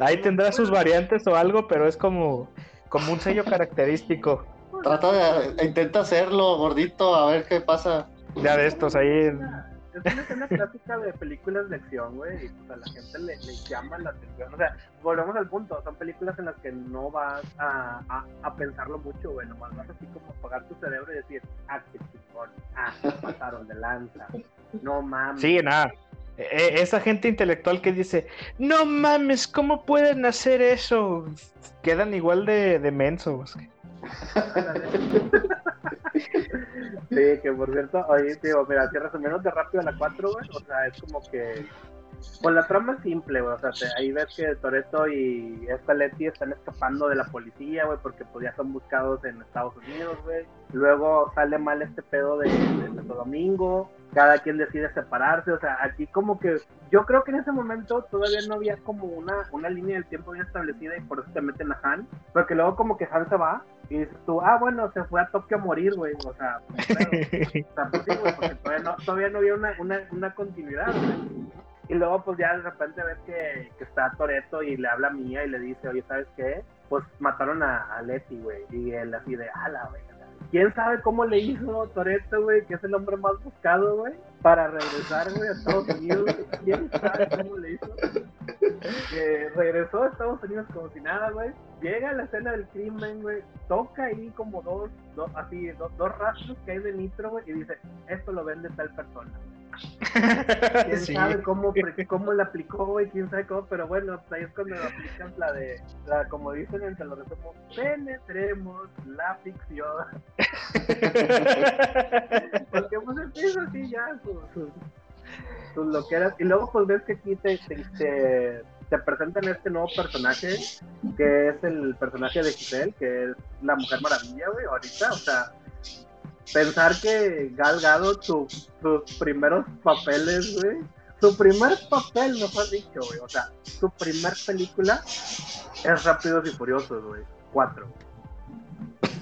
Ahí tendrá sus variantes o algo, pero es como, como un sello característico. Trata de, intenta hacerlo, gordito, a ver qué pasa. Ya de estos ahí es una escena clásica de películas de acción, güey, y pues a la gente le, llama la atención. O sea, volvemos al punto, son películas en las que no vas a, a, pensarlo mucho, güey, nomás vas así como apagar tu cerebro y decir, ah, qué chingón, ah, <laughs> pasaron de lanza, no mames. Sí, nada. E, e, esa gente intelectual que dice, no mames, ¿cómo pueden hacer eso? Quedan igual de, de mensos. <laughs> Sí, que por cierto, oye, digo, mira, si resumimos de rápido la 4, güey, o sea, es como que. Pues la trama es simple, güey, o sea, ahí ves que Toreto y esta Letty están escapando de la policía, güey, porque pues ya son buscados en Estados Unidos, güey. Luego sale mal este pedo de, de Santo Domingo, cada quien decide separarse, o sea, aquí como que yo creo que en ese momento todavía no había como una, una línea del tiempo bien establecida y por eso te meten a Han, porque luego como que Han se va y dices tú, ah, bueno, se fue a Tokio a morir, güey. O sea, pues, o sea pues, sí, güey, porque todavía no, todavía no había una, una, una continuidad, güey. Y luego, pues ya de repente ves que, que está Toreto y le habla a Mía y le dice, oye, ¿sabes qué? Pues mataron a, a Letty, güey. Y él así de, ala, güey. ¿Quién sabe cómo le hizo Toreto, güey, que es el hombre más buscado, güey, para regresar, güey, a Estados Unidos? ¿Quién sabe cómo le hizo? que regresó a Estados Unidos como si nada, güey. Llega a la escena del crimen, güey. Toca ahí como dos, dos así, dos, dos rastros que hay de nitro, güey. Y dice, esto lo vende tal persona. <laughs> quién sabe cómo, cómo la aplicó, güey, quién sabe cómo, pero bueno, pues ahí es cuando aplican la de, la, como dicen entre los resumos, penetremos la ficción. <laughs> Porque pues empieza así ya sus, sus loqueras. Y luego pues ves que aquí te, te, te, presentan este nuevo personaje, que es el personaje de Giselle, que es la Mujer Maravilla, güey, ahorita, o sea, pensar que Gal Gadot, sus primeros papeles, güey, su primer papel, mejor dicho, güey, o sea, su primer película es Rápidos y Furiosos, güey, cuatro.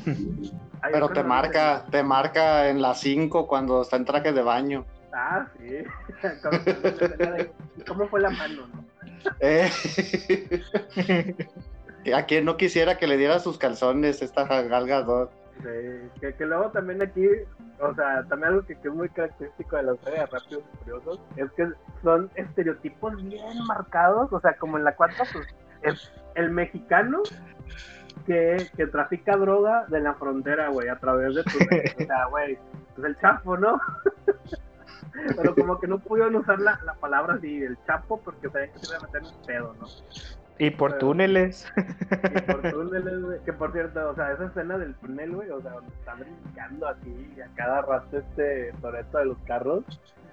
<laughs> Pero te marca, te marca en la 5 cuando está en traje de baño. Ah, sí. <laughs> ¿Cómo fue la mano, no? Eh. <laughs> ¿A quién no quisiera que le diera sus calzones esta galga Sí, que, que, luego también aquí, o sea, también algo que, es muy característico de la serie de Rápidos y Furiosos es que son estereotipos bien marcados, o sea, como en la cuarta, pues, es el mexicano que, que trafica droga de la frontera, güey, a través de tu... <laughs> o sea, güey, pues el chapo, ¿no? <laughs> pero como que no pudieron usar la, la palabra así, el chapo, porque sabían que se iba a meter un pedo, ¿no? Y por túneles. Y por <laughs> túneles, güey. Que por cierto, o sea, esa escena del túnel, güey, o sea, donde está brincando así y a cada rato este Toreto de los carros.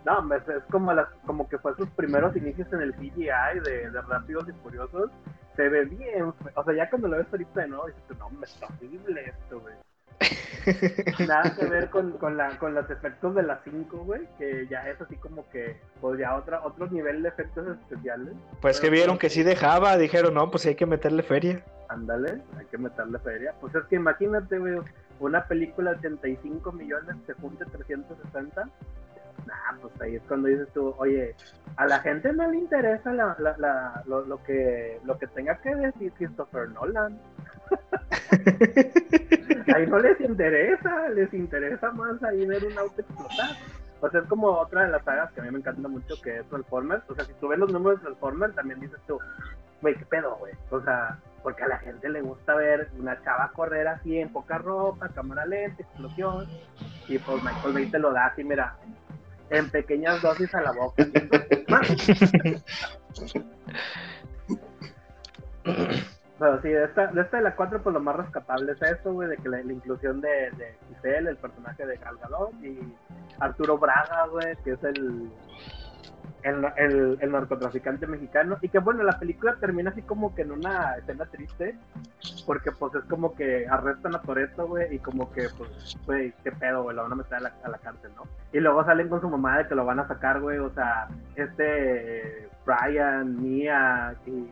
No, hombre, es como, las, como que fue sus primeros inicios en el CGI de, de Rápidos y Furiosos. Se ve bien, o sea, ya cuando lo ves ahorita de nuevo, dices, no, hombre, está horrible esto, güey. <laughs> Nada que ver con, con, la, con los efectos de la 5, güey, que ya es así como que, pues ya otra, otro nivel de efectos especiales. Pues que vieron que sí dejaba, dijeron, no, pues hay que meterle feria. Ándale, hay que meterle feria. Pues es que imagínate, güey, una película de 85 millones se junte 360. Nah, pues ahí es cuando dices tú, oye, a la gente no le interesa la, la, la, lo, lo, que, lo que tenga que decir Christopher Nolan. <laughs> ahí no les interesa, les interesa más ahí ver un auto explotar. O sea, es como otra de las sagas que a mí me encanta mucho, que es Transformers. O sea, si tú ves los números de Transformers, también dices tú, güey, qué pedo, güey. O sea, porque a la gente le gusta ver una chava correr así en poca ropa, cámara lenta, explosión. Y pues Michael Bay te lo da así, mira, en pequeñas dosis a la boca. <laughs> <laughs> Pero sí, de esta, de esta de la 4, pues lo más rescatable es eso, güey, de que la, inclusión de, de Giselle, el personaje de Gal Gadot, y Arturo Braga, güey, que es el, el, narcotraficante mexicano. Y que bueno, la película termina así como que en una escena triste, porque pues es como que arrestan a Toreto, güey, y como que, pues, güey, qué pedo, güey, lo van a meter a la, a la, cárcel, ¿no? Y luego salen con su mamá de que lo van a sacar, güey, o sea, este Brian, Mia y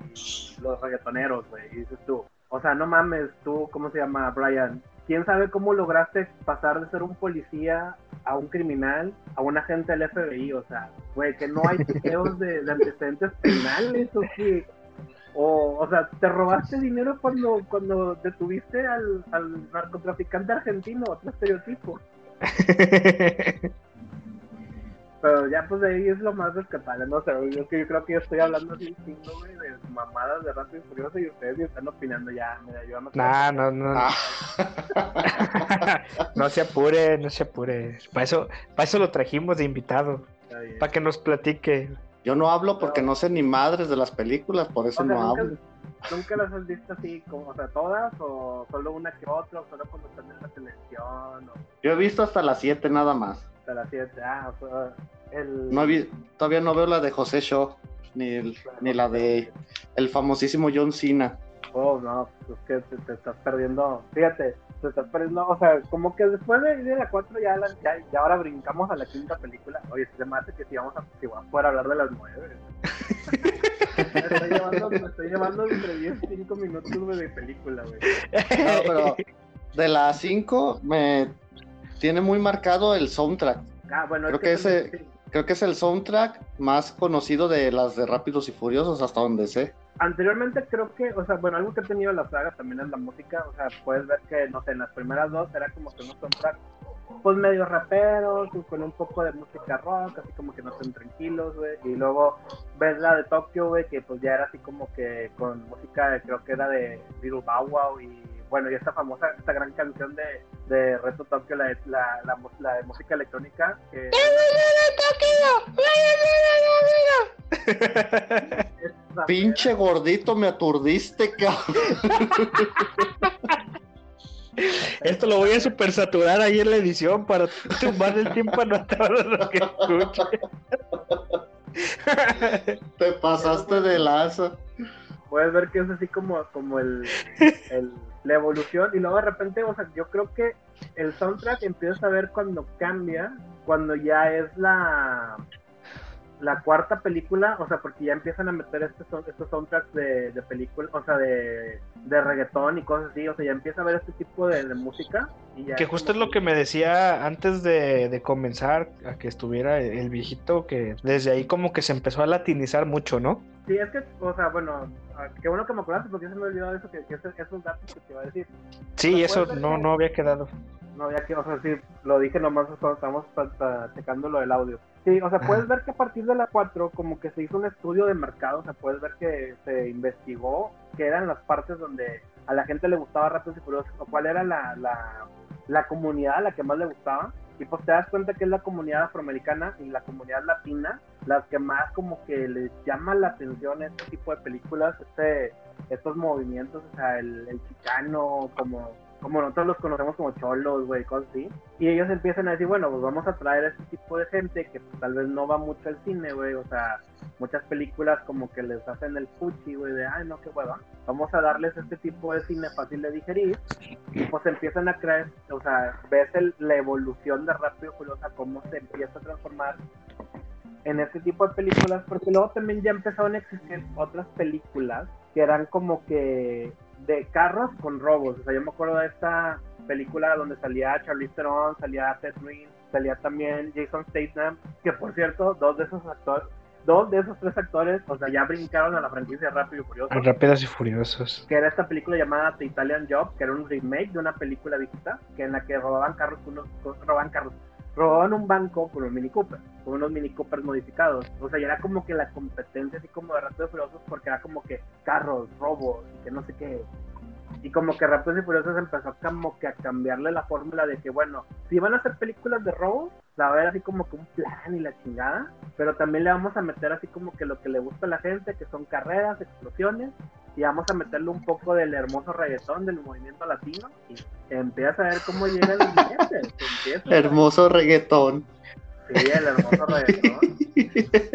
los reggaetoneros, güey, y dices tú, o sea, no mames, tú, ¿cómo se llama Brian? ¿Quién sabe cómo lograste pasar de ser un policía a un criminal, a un agente del FBI? O sea, güey, que no hay videos de, de, antecedentes penales o qué. O, o sea, ¿te robaste dinero cuando, cuando detuviste al, al narcotraficante argentino? Otro estereotipo. <laughs> Pero ya pues de ahí es lo más rescatable, no sé, yo, yo creo que yo estoy hablando así chingo, güey, de mamadas de Rápido y Furioso y ustedes ya están opinando ya, mira, yo no Nah, no, no. <laughs> no se apure, no se apure. Para eso, para eso lo trajimos de invitado. Para que nos platique. Yo no hablo porque no sé ni madres de las películas, por eso o sea, no nunca, hablo. ¿Nunca las has visto así, como, o sea, todas o solo una que otra, o solo cuando están en la televisión? O... Yo he visto hasta las 7 nada más. Hasta las 7, ah, o sea, el... No vi, todavía no veo la de José Shaw, ni, el, ni la de el famosísimo John Cena. Oh, no, es que te, te, estás perdiendo, fíjate, te estás perdiendo, o sea, como que después de, de la 4 ya, la, ya, ya, ahora brincamos a la quinta película. Oye, se me hace que si vamos a, si vamos a poder hablar de las 9. me, estoy llevando, me estoy llevando entre 10 y 5 minutos de película, güey. No, pero de la 5 me tiene muy marcado el soundtrack. Ah, bueno, creo es que, que ese, creo que es el soundtrack más conocido de las de Rápidos y Furiosos hasta donde sé. Anteriormente creo que, o sea, bueno, algo que ha tenido la saga también es la música, o sea, puedes ver que, no sé, en las primeras dos era como que unos soundtracks, pues medio raperos, con un poco de música rock, así como que no estén tranquilos, güey, y luego ves la de Tokio, güey, que pues ya era así como que con música, creo que era de Little Bow Wow y bueno, y esta famosa, esta gran canción de, de Reto Tokio, la, la, la, la de música electrónica. Que... Pinche gordito, me aturdiste, cabrón. Esto lo voy a super saturar ahí en la edición para tumbar el tiempo a todo lo que escuche. Te pasaste de lazo. Puedes ver que es así como, como el, el la evolución y luego de repente, o sea, yo creo que el soundtrack empiezas a ver cuando cambia, cuando ya es la la cuarta película, o sea, porque ya empiezan a meter estos, estos soundtracks de, de película, o sea, de, de reggaetón y cosas así, o sea, ya empieza a ver este tipo de, de música. Y ya que justo es lo que me decía antes de, de, comenzar a que estuviera el viejito, que desde ahí como que se empezó a latinizar mucho, ¿no? Sí, es que, o sea, bueno, qué bueno que me acordaste porque se me olvidó de eso, que, que esos datos que te iba a decir. Sí, eso no, no había quedado. No había que, o sea, sí, lo dije nomás cuando estamos checando lo del audio. Sí, o sea, puedes ver que a partir de la 4 como que se hizo un estudio de mercado, o sea, puedes ver que se investigó que eran las partes donde a la gente le gustaba Rápidos y Furiosos, o cuál era la, la, la comunidad a la que más le gustaba. Y pues te das cuenta que es la comunidad afroamericana y la comunidad latina las que más como que les llama la atención este tipo de películas. Este, estos movimientos, o sea, el, el chicano, como como nosotros los conocemos como cholos, güey, cosas así. Y ellos empiezan a decir, bueno, pues vamos a traer a este tipo de gente que pues, tal vez no va mucho al cine, güey. O sea, muchas películas como que les hacen el puchi, güey, de, ay, no, qué hueva. Vamos a darles este tipo de cine fácil de digerir. Y pues empiezan a creer, o sea, ves el, la evolución de Rápido y Furiosa, cómo se empieza a transformar en este tipo de películas, porque luego también ya empezaron a existir otras películas que eran como que de carros con robos. O sea, yo me acuerdo de esta película donde salía Charlize Theron, salía Seth Green, salía también Jason Statham, que por cierto, dos de esos actores, dos de esos tres actores, o sea, ya brincaron a la franquicia Rápido y Furioso. Rápidos y Furiosos. Que era esta película llamada The Italian Job, que era un remake de una película viejita, que en la que robaban carros, unos, robaban carros, robaban un banco con un Mini Cooper, con unos Mini Coopers modificados. O sea, ya era como que la competencia así como de y Furiosos porque era como que carros, robos que no sé qué. Y como que Rápidos y Furiosos empezó como que a cambiarle la fórmula de que, bueno, si van a hacer películas de robos, la va a ver así como que un plan y la chingada, pero también le vamos a meter así como que lo que le gusta a la gente, que son carreras, explosiones, y vamos a meterle un poco del hermoso reggaetón del movimiento latino y empieza a ver cómo llegan los billetes. Hermoso reggaetón. Sí, el hermoso reggaetón. <laughs>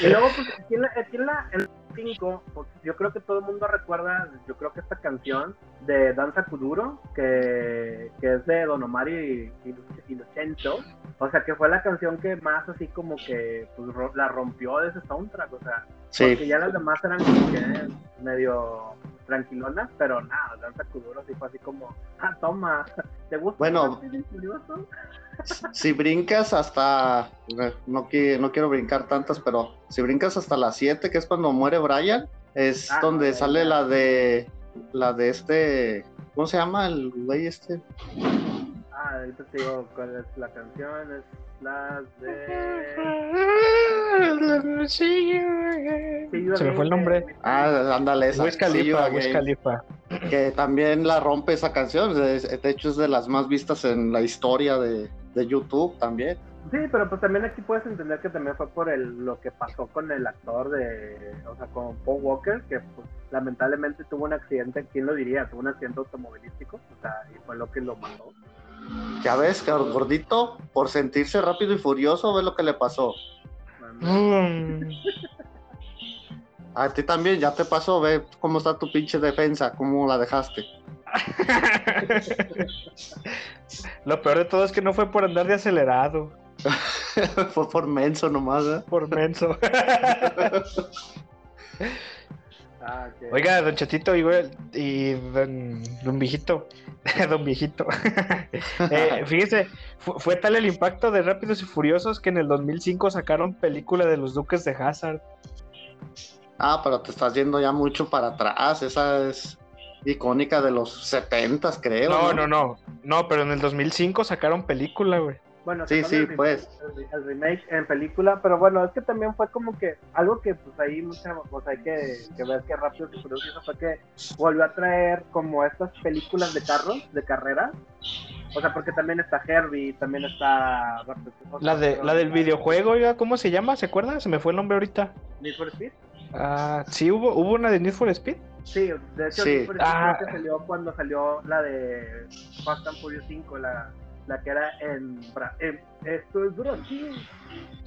Y luego, pues, aquí en la, aquí en la, en la 5, pues, yo creo que todo el mundo recuerda, yo creo que esta canción de Danza Kuduro, que, que es de Don Omar y, y, y Lucenzo, o sea, que fue la canción que más así como que pues, ro- la rompió de ese soundtrack, o sea, porque Sí, ya las demás eran como que medio tranquilonas, pero nada, Danza Kuduro sí fue así como, ah, toma, ¿te gusta? Bueno. Si brincas hasta, no, qui- no quiero brincar tantas, pero si brincas hasta las 7, que es cuando muere Brian, es Ah, donde no, sale la de, la de este, ¿cómo se llama el güey este? Ah, ahorita te digo cuál es la canción, es la de... Se me fue el nombre. Ah, ándale, esa. Wiz Khalifa, Wiz Khalifa. que también la rompe esa canción, de, de hecho es de las más vistas en la historia de, de YouTube también. Sí, pero pues también aquí puedes entender que también fue por el, lo que pasó con el actor de, o sea, con Paul Walker, que pues lamentablemente tuvo un accidente, ¿quién lo diría? Tuvo un accidente automovilístico, o sea, y fue lo que lo mató. Ya ves, que gordito, por sentirse rápido y furioso, ve lo que le pasó. Mm. A ti también, ya te pasó, ve cómo está tu pinche defensa, cómo la dejaste. <laughs> Lo peor de todo es que no fue por andar de acelerado, <laughs> Fue por menso nomás, ¿eh? por menso. <laughs> Ah. Oiga, don Chatito y, don, don Viejito, <laughs> don Viejito. <laughs> Eh, <laughs> fíjese, fu- fue tal el impacto de Rápidos y Furiosos que en el 2005 sacaron película de los Duques de Hazard. Ah, pero te estás yendo ya mucho para atrás, esa es icónica de los 70 creo. No, no, no, no, pero en el 2005 sacaron película, güey. Bueno, Sí, sí, el remake- pues. El, re- el remake en película, pero bueno, es que también fue como que algo que pues ahí mucha, pues hay que, que ver que rápido Furioso hizo fue que volvió a traer como estas películas de carros, de carreras. O sea, porque también está Herbie, también está Furioso, La, de, la del videojuego, oiga, ¿cómo se llama? ¿Se acuerda? Se me fue el nombre ahorita. Need for Speed. Ah, sí, hubo, hubo una de Need for Speed. Sí, de hecho, Sí. Need for Speed Ah. salió cuando salió la de Fast and Furious 5, la, la que era en, en Esto es Brasil.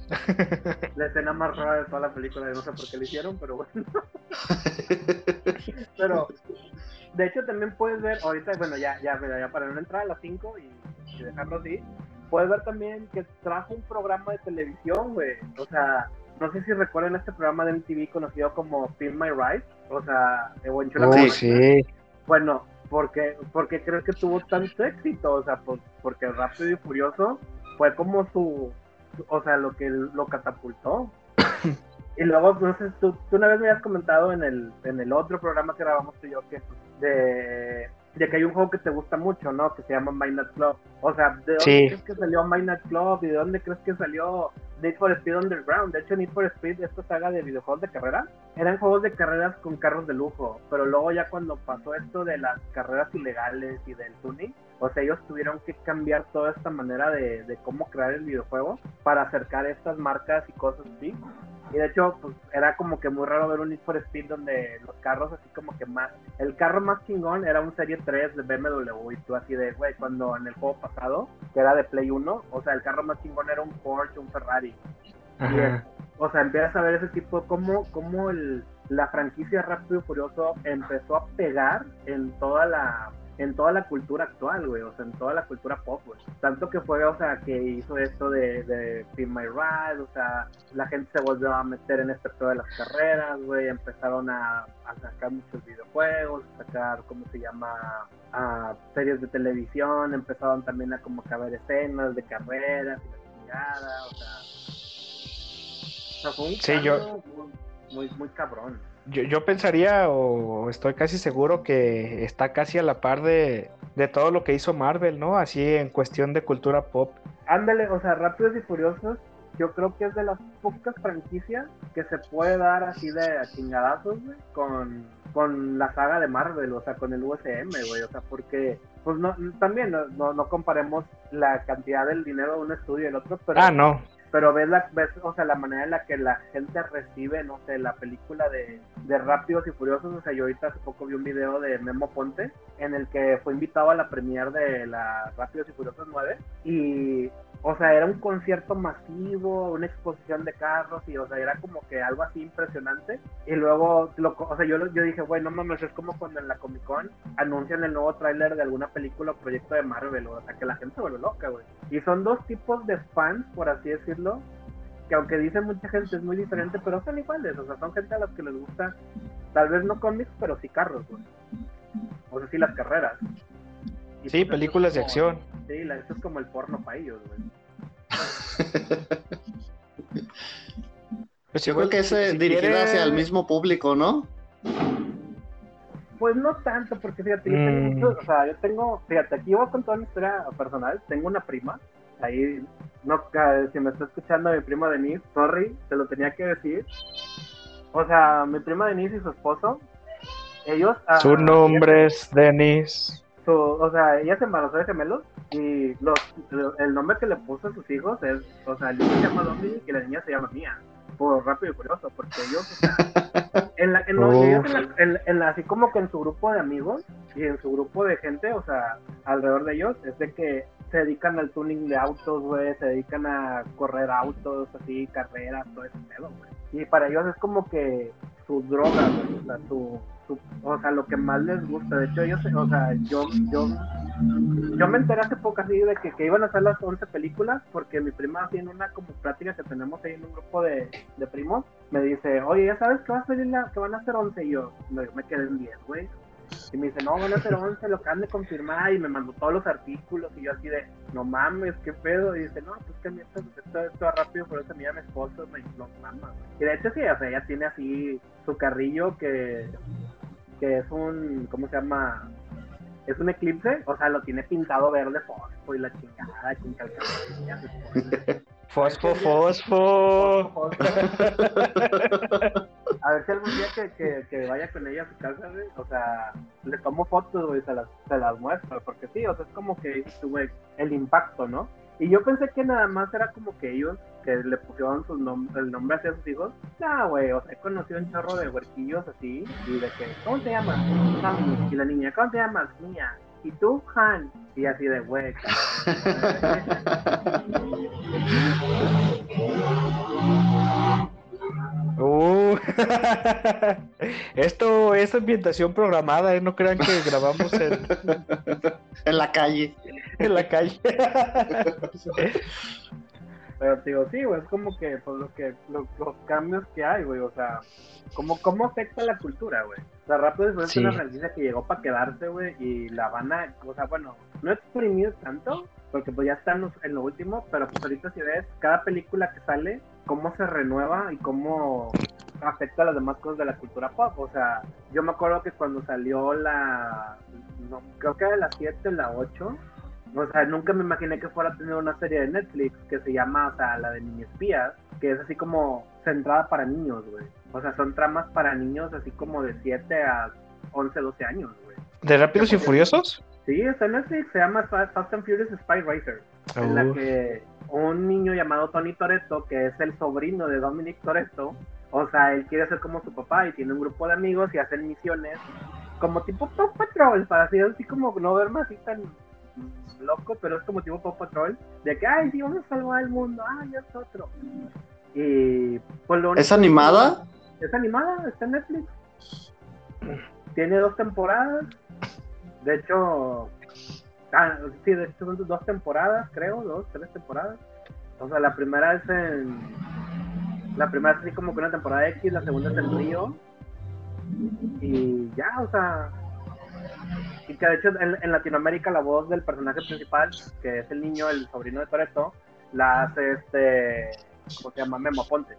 <laughs> La escena más rara de toda la película, no sé por qué la hicieron, pero bueno. <laughs> Pero, de hecho, también puedes ver, ahorita, bueno, ya, ya, mira, ya para no entrar a las 5 y, y dejarlo así, puedes ver también que trajo un programa de televisión, güey. O sea, no sé si recuerdan este programa de MTV conocido como Feel My Ride, o sea, de Buen Chula Oh, Sí. sí. Bueno, porque, porque creo que tuvo tanto éxito, o sea, pues, porque Rápido y Furioso fue como su, su- o sea, lo que lo catapultó. <coughs> y luego, no sé, tú, tú una vez me habías comentado en el, en el otro programa que grabamos tú y yo, que de, de que hay un juego que te gusta mucho, ¿no? Que se llama Midnight Club. O sea, ¿de dónde Sí. crees que salió Midnight Club? ¿Y de dónde crees que salió Need for Speed Underground? De hecho, Need for Speed, esta saga de videojuegos de carrera, eran juegos de carreras con carros de lujo, pero luego ya cuando pasó esto de las carreras ilegales y del tuning, o sea, ellos tuvieron que cambiar toda esta manera de, de cómo crear el videojuego para acercar estas marcas y cosas así. Y de hecho, pues era como que muy raro ver un Need for Speed donde los carros así como que más... El carro más chingón era un Serie 3 de BMW y tú así de, güey, cuando en el juego pasado, que era de Play 1, o sea, el carro más chingón era un Porsche, un Ferrari. Y, o sea, empiezas a ver ese tipo, cómo, cómo el, la franquicia Rápido y Furioso empezó a pegar en toda la en toda la cultura actual, güey, o sea, en toda la cultura pop, güey. Tanto que fue, o sea, que hizo esto de, de Pin My Ride, o sea, la gente se volvió a meter en este pedo de las carreras, güey, empezaron a, a sacar muchos videojuegos, a sacar, ¿cómo se llama? A series de televisión, empezaron también a como que a ver escenas de carreras y la chingada, o sea, o sea, fue un Sí, yo- cambio muy, muy, muy cabrón. Yo, yo pensaría, o estoy casi seguro, que está casi a la par de, de todo lo que hizo Marvel, ¿no? Así en cuestión de cultura pop. Ándale, o sea, Rápidos y Furiosos, yo creo que es de las pocas franquicias que se puede dar así de chingadazos, güey, con, con la saga de Marvel, o sea, con el USM, güey, o sea, porque, pues no, también no, no, no comparemos la cantidad del dinero de un estudio y el otro, pero, Ah, no. Pero ves, la, ves, o sea, la manera en la que la gente recibe, no sé, la película de, de Rápidos y Furiosos, o sea, yo ahorita hace poco vi un video de Memo Ponte, en el que fue invitado a la premiere de la Rápidos y Furiosos 9, y, o sea, era un concierto masivo, una exposición de carros, y, o sea, era como que algo así impresionante, y luego, lo, o sea, yo, yo dije, güey, no mames, es como cuando en la Comic Con anuncian el nuevo tráiler de alguna película o proyecto de Marvel, o sea, que la gente se vuelve loca, güey. Y son dos tipos de fans, por así decirlo, que aunque dicen mucha gente es muy diferente, pero son iguales, o sea, son gente a las que les gusta, tal vez no cómics, pero sí carros, güey. O sea, sí las carreras. Y Sí, pues, películas de acción. Sí, la, esto es como el porno para ellos, güey. <laughs> Pues Yo creo que es si- si dirigida quiere- hacia el mismo público, ¿no? Pues no tanto, porque fíjate, yo tengo Mm. muchos- o sea, yo tengo, fíjate, aquí voy con toda mi historia personal, tengo una prima, ahí, no, si me está escuchando mi prima Denise, sorry, te lo tenía que decir, o sea, mi prima Denise y su esposo, ellos... ah, Su nombre es Denis. Su- o sea, ella se embarazó de gemelos y los, el nombre que le puso a sus hijos es, o sea, el niño se llama Dominic y la niña se llama Mía, por rápido y curioso, porque ellos, o sea, <laughs> en la, en lo- Uf. ellos en la- en- en la- así como que en su grupo de amigos y en su grupo de gente, o sea, alrededor de ellos, es de que se dedican al tuning de autos, güey, se dedican a correr autos, así, carreras, todo ese pedo, güey. Y para ellos es como que su droga, güey, o sea, su, su- o sea, lo que más les gusta. De hecho, ellos, o sea, yo, yo, yo me enteré hace poco así de que, que iban a hacer las 11 películas porque mi prima así en una como plática que tenemos ahí en un grupo de, de primos, me dice, oye, ¿ya sabes que va a salir la, que van a hacer 11? Y yo, me quedé en 10, güey. Y me dice, no, van a ser 11, lo acaban de confirmar. Y me mandó todos los artículos. Y yo así de, no mames, qué pedo. Y dice, no, pues que a mí esto, esto, esto rápido, por eso a mí a mi esposo me güey". Y de hecho, sí, o sea, ella tiene así su carrillo que, que es un, ¿cómo se llama? Es un eclipse, o sea, lo tiene pintado verde fosfo y la chingada con calcamonía. Fosfo, fosfo. A ver si algún día que, que, que vaya con ella a su casa, güey, o sea, le tomo fotos, güey, se las, se las muestro, porque sí, o sea, es como que güey, el impacto, ¿no? Y yo pensé que nada más era como que ellos, que le pusieron su nom- el nombre hacia sus hijos, no, güey, o sea, he conocido un chorro de huerquillos así, y de que, ¿cómo te llamas? Sammy. Y la niña, ¿cómo te llamas? Mía. ¿Y tú, Han? Y así de, güey, <laughs> Uh. <laughs> Esto es ambientación programada, ¿eh? No crean que grabamos en, en la calle. En la calle. Pero te digo, sí, güey, es como que pues, lo que, lo- los cambios que hay, güey, o sea, ¿cómo, cómo afecta la cultura, güey? O sea, Rápido Sí. es una franquicia que llegó para quedarse, güey, y la van a, o sea, bueno, no exprimido tanto, porque pues ya están los- en lo último, pero pues ahorita si ves cada película que sale, cómo se renueva y cómo afecta a las demás cosas de la cultura pop, o sea, yo me acuerdo que cuando salió la, no, creo que era la 7 la 8, o sea, nunca me imaginé que fuera a tener una serie de Netflix que se llama, o sea, la de Mini Espías, que es así como centrada para niños, güey. O sea, son tramas para niños así como de 7 a 11, 12 años, güey. ¿De Rápidos y Furiosos? Sí, está en Netflix, se llama Fa- Fast and Furious Spy Racer, en la que un niño llamado Tony Toretto, que es el sobrino de Dominic Toretto, o sea, él quiere ser como su papá y tiene un grupo de amigos y hacen misiones como tipo Paw Patrol, para así, así como no verme así tan loco, pero es como tipo Paw Patrol, de que, ay, sí, vamos a salvar el mundo, ay, es otro. Y pues lo ¿Es animada? es animada, está en Netflix. Tiene dos temporadas. De hecho, ah, sí, de hecho son dos temporadas, creo, dos, tres temporadas. O sea, la primera es en. La primera es así como que una temporada X, la segunda es en Río. Y ya, o sea. Y que de hecho en, Latinoamérica la voz del personaje principal, que es el niño, el sobrino de Toreto, la hace este. ¿Cómo se llama? Memo Ponte.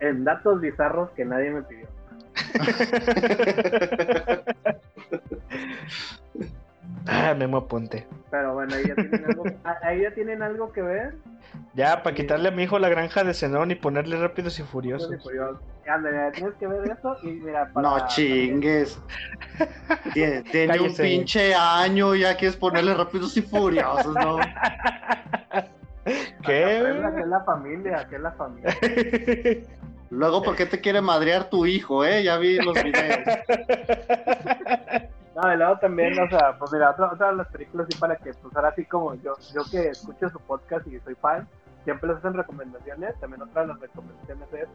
En datos bizarros que nadie me pidió. <laughs> Ah, Memo Aponte. Pero bueno, ahí ya tienen algo, <laughs> ahí ya tienen algo que ver. Ya, para quitarle a mi hijo la granja de Zenón y ponerle rápidos y furiosos. Furiosos y Furiosos. Ándale, tienes que ver eso y mira, para... No chingues. <laughs> Tiene, tiene un pinche año, ya quieres ponerle rápidos y furiosos, ¿no? <laughs> Aprenda que ¿Qué? es la familia, que es la familia. Luego, ¿por qué te quiere madrear tu hijo, eh? Ya vi los videos. <laughs> No, y luego también, o sea, pues mira, otra, otra de las películas sí para que, pues ahora sí como yo, yo que escucho su podcast y soy fan, siempre les hacen recomendaciones, también otra de las recomendaciones es,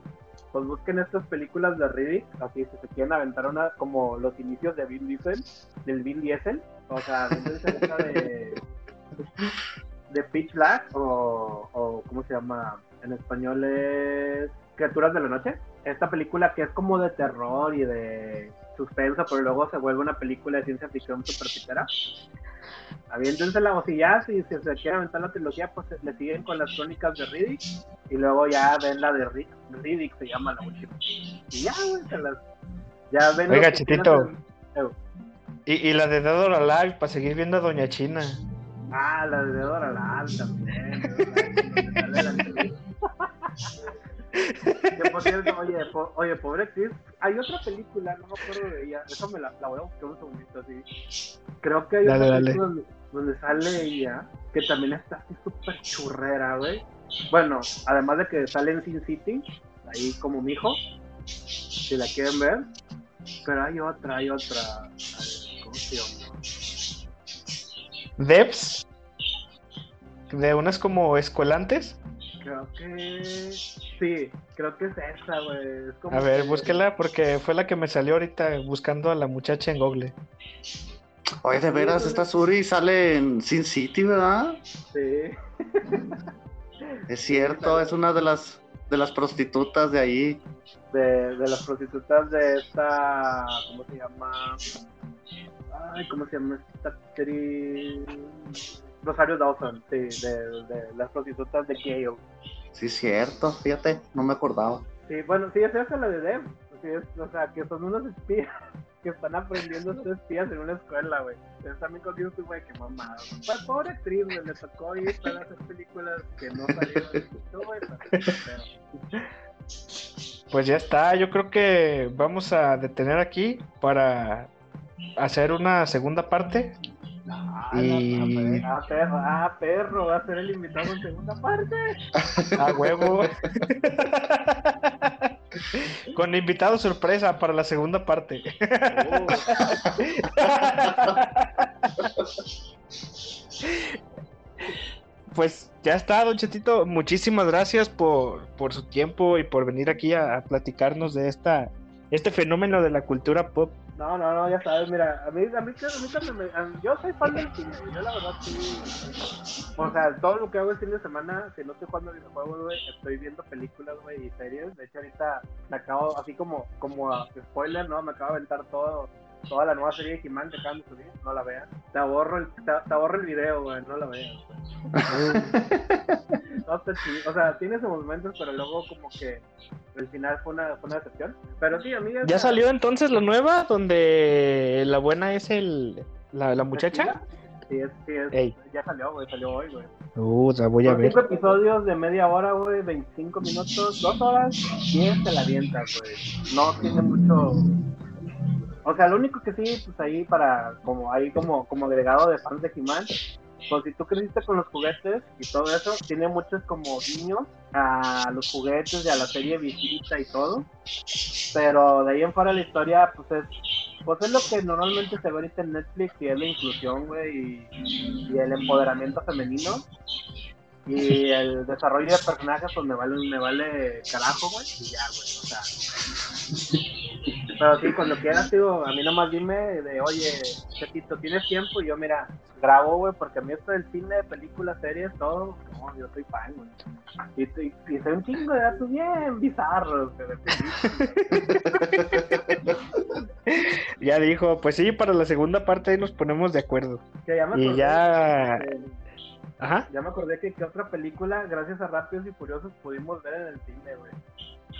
pues busquen estas películas de Riddick, así si se quieren aventar una, como los inicios de Vin Diesel, del Vin Diesel, o sea, Vin Diesel de, de Pitch Black, o, o, ¿cómo se llama? En español es Criaturas de la Noche, esta película que es como de terror y de suspenso, pero luego se vuelve una película de ciencia ficción super pitera. Aviéntensela o si ya, si, se quieren aventar la trilogía, pues le siguen con las crónicas de Riddick y luego ya ven la de Rick, Riddick, se llama la última. Y ya, güey, se las. Ya ven. Oiga, Chitito. Eh, Y, y la de Dead or Alive para seguir viendo a Doña China. Ah, la de Dora también. la entrevista. <laughs> Que por cierto, oye, po- oye, pobre actriz. Hay otra película, no me acuerdo de ella. Eso me la, la voy a buscar un segundito así. Creo que hay Dale, otra película donde, donde sale ella, que también está así súper churrera, güey. Bueno, además de que sale en Sin City, ahí como mi hijo, si la quieren ver. Pero hay otra, hay otra. A ver, ¿cómo se llama? Devs. De unas como escuelantes. Creo que sí, creo que es esa, güey. Es como A ver, que- búsquela porque fue la que me salió ahorita buscando a la muchacha en Google. Oye, de veras, esta Suri sale en Sin City, ¿verdad? Sí. Es cierto, es una de las de las prostitutas de ahí. De, de las prostitutas de esta. ¿Cómo se llama? Ay, ¿cómo se llama esta actriz? Rosario Dawson, sí, de, de las prostitutas de Gale. Sí, cierto, fíjate, no me acordaba. Sí, bueno, sí, es esa la de Dev. Sí, es- o sea, que son unos espías que están aprendiendo <laughs> a ser espías en una escuela, güey. Entonces también contigo estoy, güey, que mamada. Pues, pobre actriz, güey, le tocó ir para hacer películas que no salieron. No, güey, pero- Pues ya está, yo creo que vamos a detener aquí para hacer una segunda parte. Ah, Y- no, ah, perro, ah, perro, va a ser el invitado en segunda parte. <laughs> A huevo. <laughs> <laughs> Con invitado sorpresa para la segunda parte. <laughs> Pues ya está, Don Chetito. Muchísimas gracias por, por su tiempo y por venir aquí a, a platicarnos de esta, este fenómeno de la cultura pop. No, no, no, ya sabes, mira, a mí, a mí, a mí también me- yo soy fan del cine, yo la verdad sí, o sea, todo lo que hago el fin de semana, si no estoy jugando videojuegos, güey, estoy viendo películas, güey, y series, de hecho ahorita me acabo, así como, como a- spoiler, ¿no? Me acabo de aventar todo, toda la nueva serie de He-Man que acaban de subir, no la vean, te ahorro el, te, te ahorro el video, güey, no la. No, <laughs> está chido. O sea, tiene esos momentos, pero luego como que el final fue una, fue una decepción. Pero sí, a mí ¿Ya salió entonces la nueva donde la buena es el la, la muchacha? Sí, es, sí, es, Ey. ya salió, güey, salió hoy, güey. Uh, la voy a ver. cinco episodios de media hora, güey, 25 minutos, dos horas, 10 te la avientas, güey. No tiene mucho... O sea, lo único que sí, pues ahí para, como ahí como, como agregado de fans de He-Man, pues si tú creciste con los juguetes y todo eso, tiene muchos como guiños a los juguetes y a la serie Visita y todo. Pero de ahí en fuera la historia, pues es, pues es lo que normalmente se ve en Netflix y es la inclusión, güey, y el empoderamiento femenino. Y el desarrollo de personajes, pues me vale, me vale carajo, güey, y ya, güey, o sea. Pero sí, cuando quieras, digo, a mí nomás dime de, oye, Chetito, ¿tienes tiempo? Y yo, mira, grabo, güey, porque a mí esto del cine, películas, series, todo, no, yo soy fan, güey. Y, y, y soy un chingo de datos bien bizarros. <laughs> Ya dijo, pues sí, para la segunda parte ahí nos ponemos de acuerdo. Ya Y ya- que- Ajá. Ya me acordé que, que otra película, gracias a Rápidos y Furiosos, pudimos ver en el cine, güey.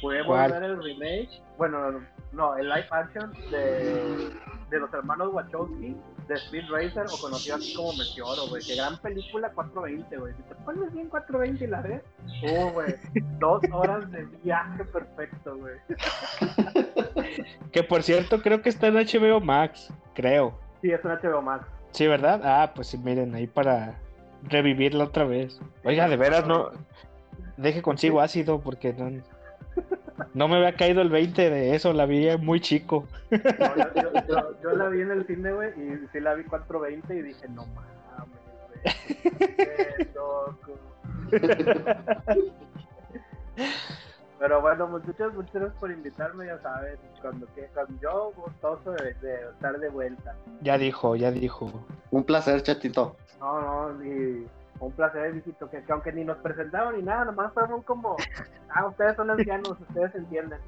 Pudimos ¿Cuál? ver el remake, bueno, no, el live action de, de los hermanos Wachowski, de Speed Racer, o conocido aquí como Meteoro, güey. Qué gran película 420, güey. Si te pones bien 420 y la ves, uh, güey, dos horas de viaje perfecto, güey. <laughs> Que por cierto, creo que está en HBO Max, creo. Sí, es un HBO Max. Sí, ¿verdad? Ah, pues sí, miren, ahí para revivirla otra vez. Oiga, de veras, no. Deje consigo ácido porque no. No me había caído el 20 de eso, la vi muy chico. No, yo, yo- yo- yo la vi en el cine, güey, y sí la vi 420 y dije, no mames, güey. Qué loco. <laughs> Pero bueno, muchachos, muchas gracias por invitarme, ya saben, cuando, que, cuando yo gustoso de, de estar de vuelta. Ya dijo, ya dijo. Un placer, chatito. No, no, y un placer, visito, que, que aunque ni nos presentaron ni nada, nomás fueron como, <laughs> ah, ustedes son ancianos, ustedes entienden.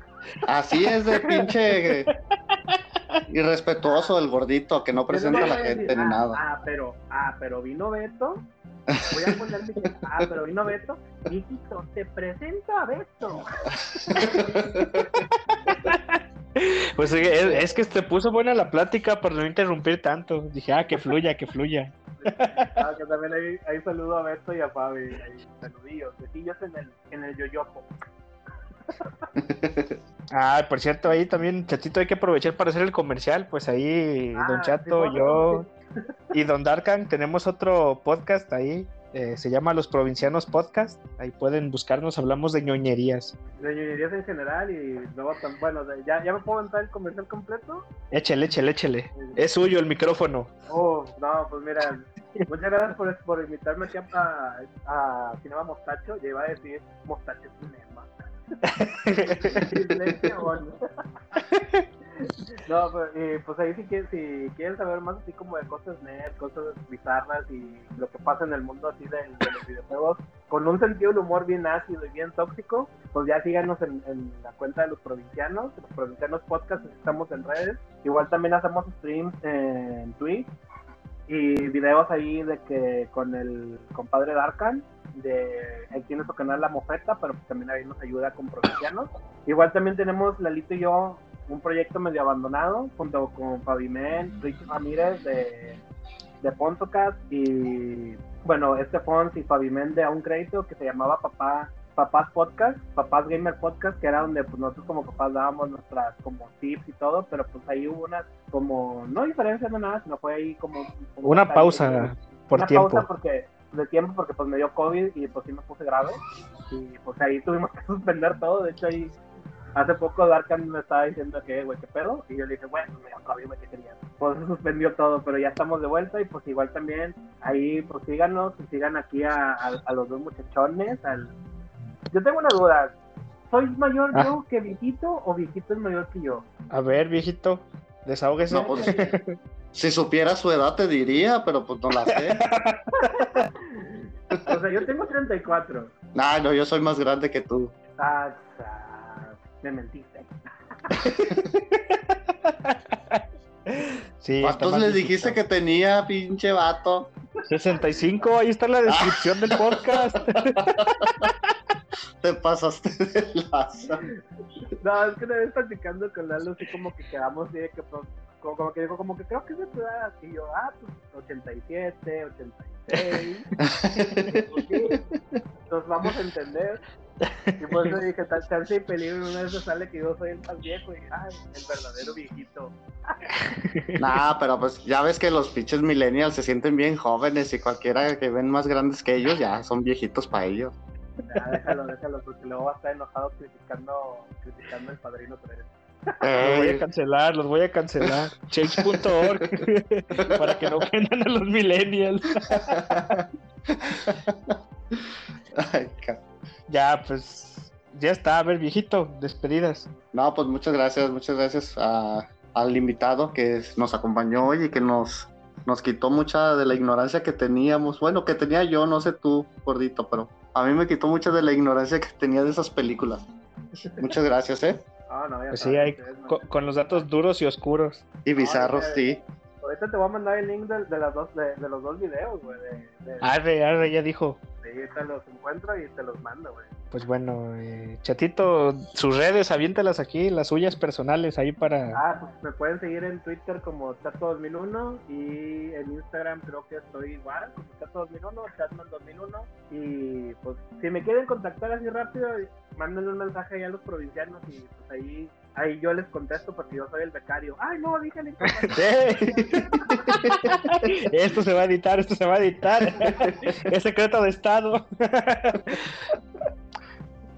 Así es de pinche <laughs> irrespetuoso el gordito que no presenta a la gente decir, ni ah, nada. Ah, pero, ah, pero vino Beto. Voy a poner mi ah, pero vino Beto. Hijito, te presento a Beto. <laughs> Pues es, es que te puso buena la plática para no interrumpir tanto. Dije, ah, que fluya, que fluya. Ah, que también ahí, ahí saludo a Beto y a Fabi. Ahí, saludillos. Besillos en el, en el yoyopo. <laughs> Ah, por cierto, ahí también, Chatito, hay que aprovechar para hacer el comercial. Pues ahí, Ah, Don Chato, sí, yo <laughs> y Don Darkan tenemos otro podcast ahí. eh, se llama Los Provincianos Podcast. Ahí pueden buscarnos, hablamos de ñoñerías. De ñoñerías en general y luego, bueno, ¿ya, ¿ya me puedo entrar el comercial completo? Échele, échele, échele. Es suyo el micrófono. Oh, no, pues mira, muchas gracias por, por invitarme aquí a, a Cinema Mostacho. Ya iba a decir Mostacho Cinema. <laughs> <laughs> No, pues, eh, pues ahí quieren, si quieren saber más así como de cosas nerd, cosas bizarras y lo que pasa en el mundo así de, de los videojuegos, con un sentido del humor bien ácido y bien tóxico, pues ya síganos en, en la cuenta de los provincianos, los provincianos podcast, estamos en redes. Igual también hacemos streams en Twitch y videos ahí de que con el compadre Darkan, de él tiene su canal La Mofeta, pero pues también ahí nos ayuda con provincianos. Igual también tenemos Lalito y yo un proyecto medio abandonado junto con Fabimen, Richie Ramírez de, de Pontocast y bueno, este Fons y Fabimen de Un Crédito que se llamaba Papá Papás Podcast, Papás Gamer Podcast, que era donde pues nosotros como papás dábamos nuestras como tips y todo, pero pues ahí hubo unas como, no diferencias no nada, sino fue ahí como... como Una pausa por Una tiempo. pausa porque de tiempo porque pues me dio COVID y pues sí me puse grave y pues ahí tuvimos que <laughs> suspender todo, de hecho ahí hace poco Darkan me estaba diciendo que güey qué pedo y yo le dije bueno me COVID güey qué querías pues se suspendió todo pero ya estamos de vuelta y pues igual también ahí pues síganos y sigan aquí a, a, a los dos muchachones al yo tengo una duda ¿soy mayor Ah. yo que viejito o viejito es mayor que yo? A ver, viejito, desahógese. No, pues, si supiera su edad te diría, pero pues no la sé. <laughs> o sea yo tengo 34 Nah, no, yo soy más grande que tú. ah, ah, me mentiste Sí, ¿Cuántos les dijiste que tenía, pinche vato? 65, ahí está la descripción del podcast. Te pasaste de lazo. No, es que una vez platicando con Lalo, así como que quedamos de que, pues, como, como que dijo, como que creo que es de tu edad. Y yo, ah, pues 87, 86. <laughs> Ok, Nos vamos a entender. Y por eso dije, tan chance y peligro, una vez sale que yo soy el más viejo y ay, el verdadero viejito. <laughs> Nah, pero pues ya ves que los pinches millennials se sienten bien jóvenes y cualquiera que ven más grandes que ellos ya son viejitos para ellos. Ya, déjalo, déjalo, porque luego va a estar enojado criticando, criticando el padrino 3. Los voy a cancelar, los voy a cancelar. Change.org <laughs> para que no ofendan a los millennials. <laughs> ay, ca- Ya, pues ya está. A ver, viejito, despedidas. No, pues muchas gracias, muchas gracias a- al invitado que nos acompañó hoy y que nos, nos quitó mucha de la ignorancia que teníamos. Bueno, que tenía yo, no sé tú, gordito, pero a mí me quitó mucha de la ignorancia que tenía de esas películas. Muchas gracias, ¿eh? Ah, no, ya Pues sí, hay ustedes no- con, con los datos duros y oscuros. Y bizarros, ya, sí. Ahorita te voy a mandar el link de, de las dos, de, de los dos videos, güey. De, de, Arre, arre, ya dijo. de- te los encuentro y te los mando, güey. Pues bueno, eh, Chatito, sus redes, aviéntalas aquí, las suyas personales ahí para... Ah, pues me pueden seguir en Twitter como Chato2001 y en Instagram creo que estoy igual, como Chato2001, Chatman2001. Y pues si me quieren contactar así rápido, mándenle un mensaje ahí a los provincianos y pues ahí, ahí yo les contesto porque yo soy el becario. Ay, no, la <laughs> ¡Sí! <laughs> esto se va a editar, esto se va a editar. <laughs> es secreto de Estado.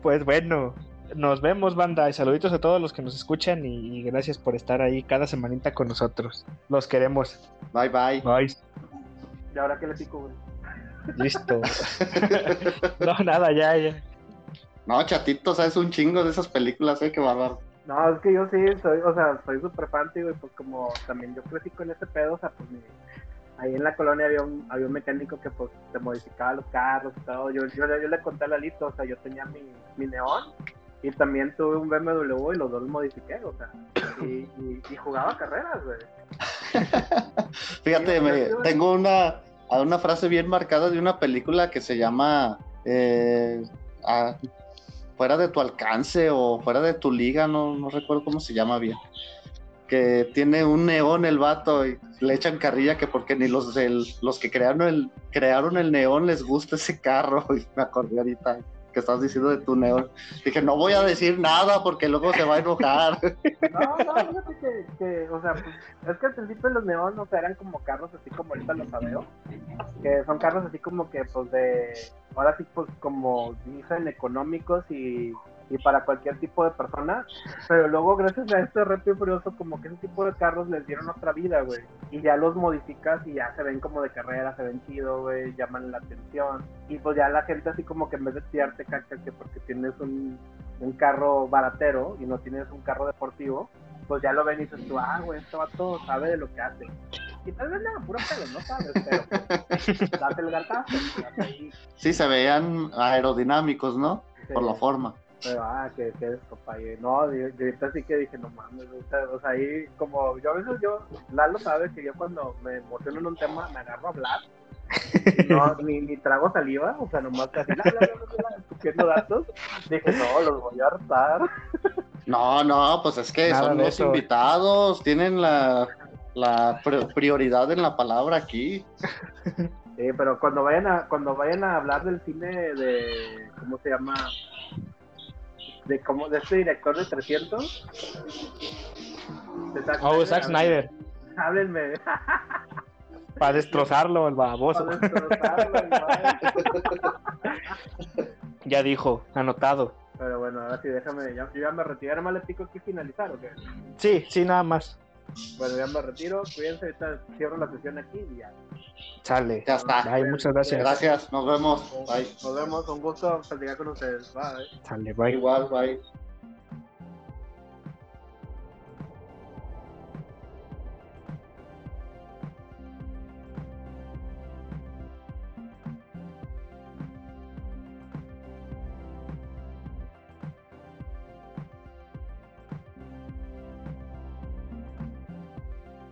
pues bueno, nos vemos, banda. Y saluditos a todos los que nos escuchan y, y gracias por estar ahí cada semanita con nosotros. Los queremos. Bye, bye. Bye. ¿Y ahora qué le pico, güey? Listo. no, nada, ya, ya. No, chatito, sabes un chingo de esas películas, ¿eh? Qué bárbaro. No, es que yo sí soy, o sea, soy súper fan, tío, y pues como también yo crecí con ese pedo, o sea, pues mi- ahí en la colonia había un, había un mecánico que pues te modificaba los carros y todo. Yo, yo, yo le conté a Lalito, o sea, yo tenía mi, mi neón y también tuve un BMW y los dos los modifiqué, o sea, y, y, y jugaba carreras, güey. <laughs> Fíjate, me- tengo una, una frase bien marcada de una película que se llama eh, ah, Fuera de tu alcance o Fuera de tu liga, no, no recuerdo cómo se llama bien. Que tiene un neón el vato y le echan carrilla que porque ni los del, los que crearon el, crearon el neón les gusta ese carro. <laughs> Y me acordé ahorita que estás diciendo de tu neón. Dije, no voy a decir nada porque luego se va a enojar. <laughs> No, no, fíjate que, que, o sea, pues, es que al principio los neón, o sea, eran como carros así como ahorita los veo, que son carros así como que, pues, de, ahora sí, pues, como dicen, económicos y, y para cualquier tipo de persona, pero luego, gracias a este Rápido Furioso, como que ese tipo de carros les dieron otra vida, güey, y ya los modificas y ya se ven como de carrera, se ven chido, güey, llaman la atención, y pues ya la gente así como que en vez de tirarte caca que porque tienes un un carro baratero y no tienes un carro deportivo, pues ya lo ven y dices tú, ah, güey, este vato sabe de lo que hace. Y tal vez nada, puro pedo, no sabes, pero pues, date el gartazo. ahí, Sí, se veían aerodinámicos, ¿no? Por la forma. Pero, ah, que, que. No, de, de ahorita sí que dije, no mames, o sea, o sea, ahí como, yo a veces yo, Lalo sabe que yo cuando me emociono en un tema me agarro a hablar. No, <laughs> ni, ni trago saliva, o sea, nomás casi la, la, la, datos. Dije, no, los voy a hartar. No, no, pues es que Nada son los eso. invitados, tienen la, la pri- prioridad en la palabra aquí. <laughs> Sí, pero cuando vayan a cuando vayan a hablar del cine de cómo se llama de cómo de este director de 300 de Zack Oh, Zack Snyder. háblenme Para destrozarlo, el baboso. para destrozarlo, madre. <laughs> Ya dijo, anotado. pero bueno ahora sí déjame ya, yo ya me retiro más le pico aquí finalizar o qué Sí, sí, nada más. bueno ya me retiro cuídense ahorita cierro la sesión aquí y ya Sale. Ya está. Bye, muchas gracias. Gracias, nos vemos. Bye. nos vemos un gusto platicar con ustedes bye Sale, bye. Igual, bye.